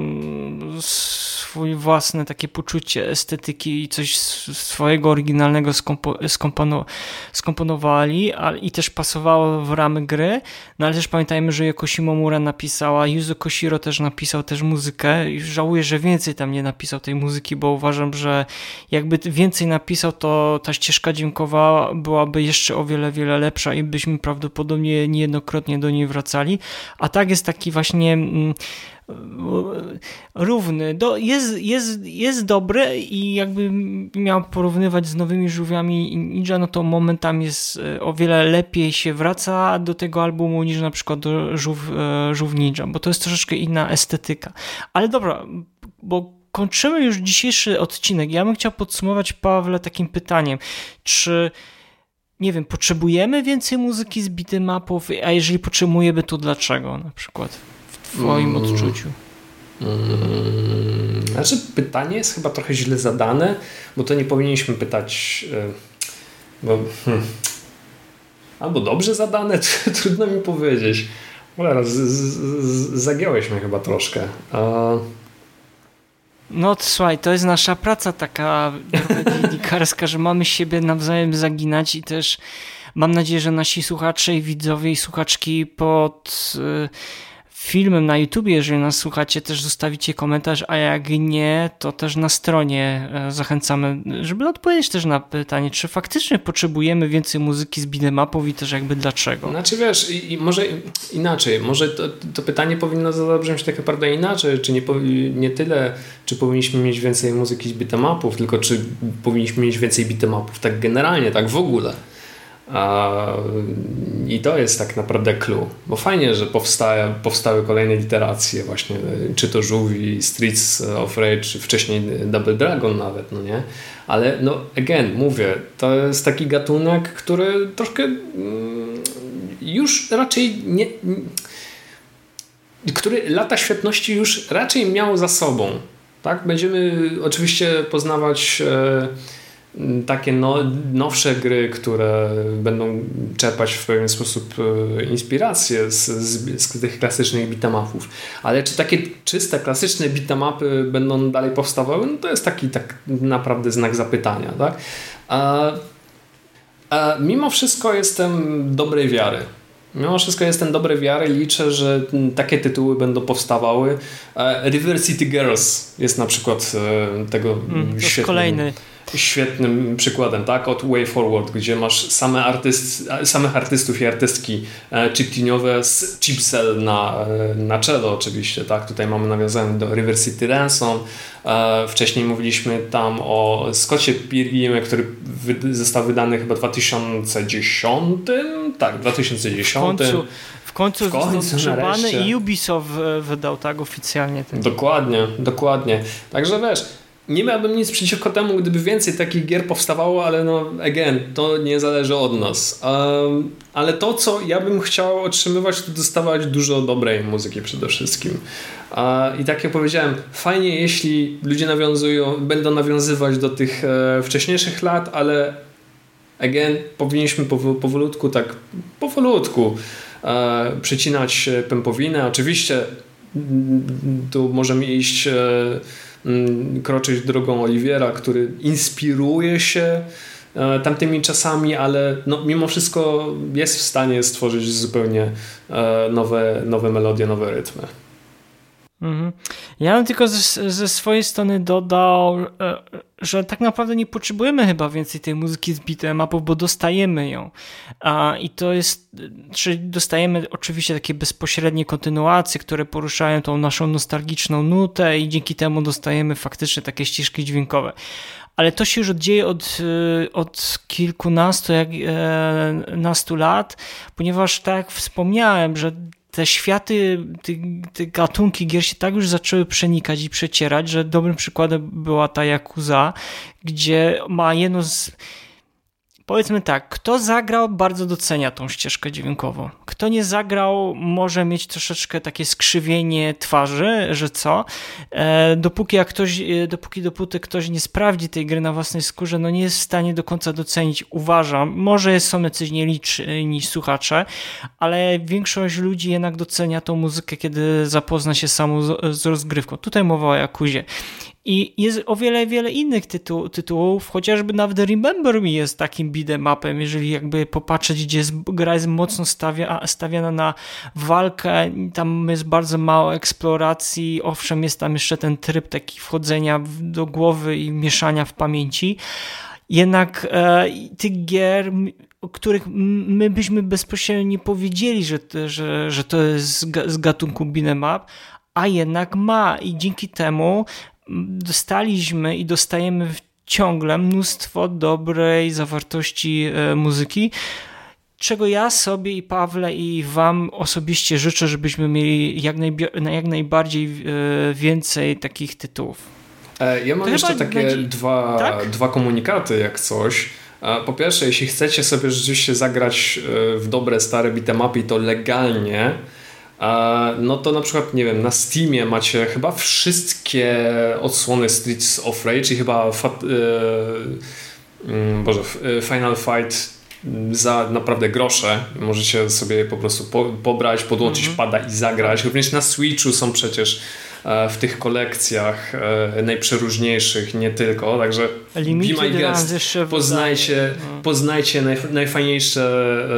swoje własne takie poczucie estetyki i coś swojego oryginalnego skompo, skompono, skomponowali ale, i też pasowało w ramy gry, no ale też pamiętajmy, że Yoko Shimomura napisała, Yuzo Koshiro też napisał też muzykę i żałuję, że więcej tam nie napisał tej muzyki, bo uważam, że jakby więcej napisał, to ta ścieżka dźwiękowa byłaby jeszcze o wiele, wiele lepsza i byśmy prawdopodobnie prawdopodobnie niejednokrotnie do niej wracali, a tak jest taki właśnie mm, równy. Do, jest, jest, jest dobry i jakby miał porównywać z nowymi żółwiami Ninja, no to momentami jest e, o wiele lepiej się wraca do tego albumu niż na przykład do żółw, e, żółw Ninja, bo to jest troszeczkę inna estetyka. Ale dobra, bo kończymy już dzisiejszy odcinek. Ja bym chciał podsumować Pawle takim pytaniem, czy nie wiem, potrzebujemy więcej muzyki z bitmapów, a jeżeli potrzebujemy, to dlaczego na przykład? w Twoim mm. odczuciu? Mm. Znaczy, pytanie jest chyba trochę źle zadane, bo to nie powinniśmy pytać, e, bo hmm, albo dobrze zadane, trudno mi powiedzieć. Cholera, zagiąłeś mnie chyba troszkę. No słuchaj, to jest nasza praca taka dziennikarska, że mamy siebie nawzajem zaginać i też mam nadzieję, że nasi słuchacze i widzowie i słuchaczki pod y, filmem na YouTubie, jeżeli nas słuchacie, też zostawicie komentarz, a jak nie, to też na stronie e, zachęcamy, żeby odpowiedzieć też na pytanie, czy faktycznie potrzebujemy więcej muzyki z beat'emapów i też jakby dlaczego. Znaczy wiesz, i, i może inaczej, może to, to, pytanie powinno zabrzmieć tak naprawdę inaczej, czy nie, nie tyle, czy powinniśmy mieć więcej muzyki z beat'emapów, tylko czy powinniśmy mieć więcej beat'emapów tak generalnie, tak w ogóle. I to jest tak naprawdę clue, bo fajnie, że powstaje, powstały kolejne literacje właśnie, czy to Żółwi, Streets of Rage, czy wcześniej Double Dragon nawet, no nie? Ale no again, mówię, to jest taki gatunek, który troszkę mm, już raczej nie... który lata świetności już raczej miał za sobą, tak? Będziemy oczywiście poznawać e, takie no, nowsze gry, które będą czerpać w pewien sposób e, inspirację z, z, z tych klasycznych bitamapów. Ale czy takie czyste, klasyczne bitamapy będą dalej powstawały? No to jest taki tak naprawdę znak zapytania. Tak? A, a mimo wszystko jestem dobrej wiary. Mimo wszystko jestem dobrej wiary, liczę, że takie tytuły będą powstawały. E, River City Girls jest na przykład e, tego mm, świetnym, kolejny świetnym przykładem, tak? Od Way Forward, gdzie masz same artyst, samych artystów i artystki e, chiptiniowe z chipsel na, e, na czele oczywiście, tak? Tutaj mamy nawiązanie do River City Ransom. E, wcześniej mówiliśmy tam o Scottie Pilgrimie, który został wydany chyba w 2010. Tak, w 2010. W końcu, w końcu, w końcu został i Ubisoft wydał tak oficjalnie. Ten. Dokładnie, dokładnie. Także wiesz, nie miałbym nic przeciwko temu, gdyby więcej takich gier powstawało, ale no, again, to nie zależy od nas. Um, ale to, co ja bym chciał otrzymywać, to dostawać dużo dobrej muzyki przede wszystkim. I tak jak powiedziałem, fajnie, jeśli ludzie nawiązują, będą nawiązywać do tych e, wcześniejszych lat, ale again, powinniśmy powolutku, tak powolutku e, przecinać pępowinę. Oczywiście tu możemy iść e, kroczyć drogą Oliwiera, który inspiruje się e, tamtymi czasami, ale no, mimo wszystko jest w stanie stworzyć zupełnie e, nowe, nowe melodie, nowe rytmy. Mhm. Ja bym tylko ze, ze, swojej strony dodał, e, że tak naprawdę nie potrzebujemy chyba więcej tej muzyki z beat'em upów, bo dostajemy ją. A, I to jest, czyli dostajemy oczywiście takie bezpośrednie kontynuacje, które poruszają tą naszą nostalgiczną nutę i dzięki temu dostajemy faktycznie takie ścieżki dźwiękowe ale to się już dzieje od, e, od kilkunastu, jak, e, lat, ponieważ tak jak wspomniałem, że te światy, te, gatunki gier się tak już zaczęły przenikać i przecierać, że dobrym przykładem była ta Yakuza, gdzie ma jedno z powiedzmy tak, kto zagrał, bardzo docenia tą ścieżkę dźwiękową. Kto nie zagrał, może mieć troszeczkę takie skrzywienie twarzy, że co. E, dopóki jak ktoś, e, dopóki dopóty ktoś nie sprawdzi tej gry na własnej skórze, no nie jest w stanie do końca docenić, uważam. Może są jacyś nieliczni słuchacze, ale większość ludzi jednak docenia tą muzykę, kiedy zapozna się samo z, z rozgrywką. Tutaj mowa o Jakuzie. I jest o wiele, wiele innych tytuł, tytułów, chociażby nawet Remember Me jest takim beat'em upem, jeżeli jakby popatrzeć, gdzie jest, gra jest mocno stawia, stawiana na walkę, tam jest bardzo mało eksploracji, owszem jest tam jeszcze ten tryb taki wchodzenia do głowy i mieszania w pamięci, jednak e, tych gier o których my byśmy bezpośrednio nie powiedzieli, że, że, że to jest z gatunku beat'em up, a jednak ma. I dzięki temu dostaliśmy i dostajemy ciągle mnóstwo dobrej zawartości e, muzyki, czego ja sobie i Pawle i Wam osobiście życzę, żebyśmy mieli jak, jak najbardziej e, więcej takich tytułów. E, ja mam to jeszcze takie będzie... dwa, tak? dwa komunikaty, jak coś. Po pierwsze, jeśli chcecie sobie rzeczywiście zagrać w dobre, stare bitemapy, to legalnie, no to na przykład, nie wiem, na Steamie macie chyba wszystkie odsłony Streets of Rage i chyba fat, yy, yy, Boże, Final Fight za naprawdę grosze. Możecie sobie po prostu po, pobrać, podłączyć mm -hmm. pada i zagrać. Również na Switchu są przecież e, w tych kolekcjach e, najprzeróżniejszych, nie tylko, także Limited be my guest, poznajcie, no. poznajcie najfajniejsze,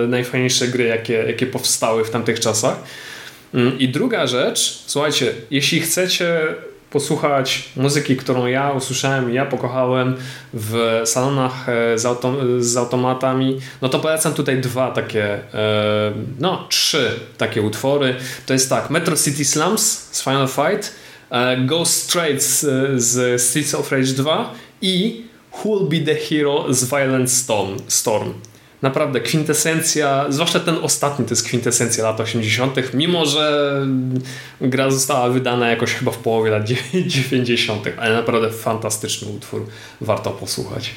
e, najfajniejsze gry, jakie, jakie powstały w tamtych czasach. Mm, I druga rzecz, słuchajcie, jeśli chcecie posłuchać muzyki, którą ja usłyszałem, ja pokochałem w salonach e, z, autom z automatami, no to polecam tutaj dwa takie, e, no trzy takie utwory. To jest tak, Metro City Slums z Final Fight, e, Ghost Straight z, z Streets of Rage 2 i Who Will Be The Hero z Violent Storm. Naprawdę kwintesencja, zwłaszcza ten ostatni to jest kwintesencja lat 80., mimo że gra została wydana jakoś chyba w połowie lat 90., ale naprawdę fantastyczny utwór, warto posłuchać.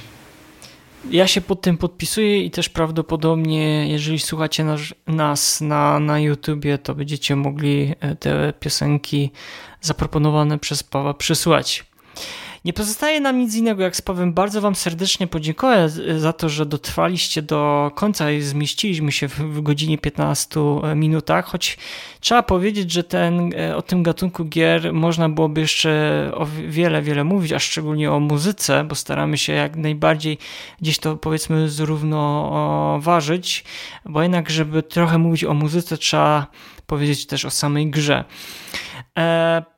Ja się pod tym podpisuję i też prawdopodobnie, jeżeli słuchacie nas, nas na, na YouTubie, to będziecie mogli e, te piosenki zaproponowane przez Pawła przysłać. Nie pozostaje nam nic innego, jak z Pawłem bardzo Wam serdecznie podziękuję za to, że dotrwaliście do końca i zmieściliśmy się w, godzinie 15 minutach, choć trzeba powiedzieć, że ten, e, o tym gatunku gier można byłoby jeszcze o wiele, wiele mówić, a szczególnie o muzyce, bo staramy się jak najbardziej gdzieś to powiedzmy zrównoważyć, bo jednak, żeby trochę mówić o muzyce, trzeba powiedzieć też o samej grze. E,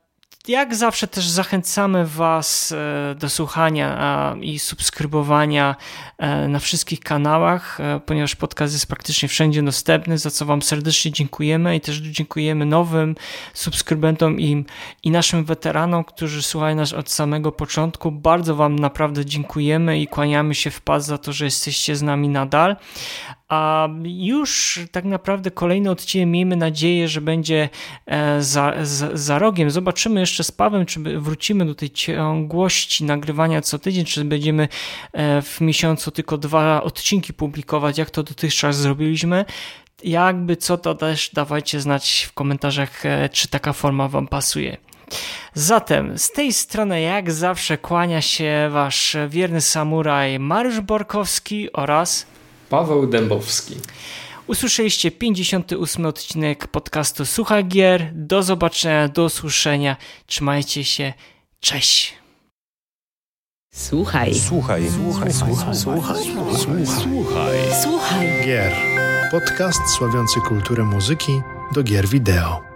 jak zawsze też zachęcamy Was e, do słuchania i subskrybowania e, na wszystkich kanałach, e, ponieważ podcast jest praktycznie wszędzie dostępny, za co Wam serdecznie dziękujemy i też dziękujemy nowym subskrybentom i, i naszym weteranom, którzy słuchają nas od samego początku. Bardzo Wam naprawdę dziękujemy i kłaniamy się w pas za to, że jesteście z nami nadal. A już tak naprawdę kolejny odcinek miejmy nadzieję, że będzie e, za, za, za rogiem. Zobaczymy jeszcze z Pawem, czy wrócimy do tej ciągłości nagrywania co tydzień, czy będziemy e, w miesiącu tylko dwa odcinki publikować, jak to dotychczas zrobiliśmy. Jakby co, to też dawajcie znać w komentarzach, e, czy taka forma Wam pasuje. Zatem z tej strony jak zawsze kłania się Wasz wierny samuraj Mariusz Borkowski oraz Paweł Dębowski. Usłyszeliście 58 odcinek podcastu Sucha Gier. Do zobaczenia, do usłyszenia. Trzymajcie się. Cześć. Słuchaj. Słuchaj. Słuchaj. Słuchaj. Słuchaj. Słuchaj. Słuchaj. Gier. Podcast sławiący kulturę muzyki do gier wideo.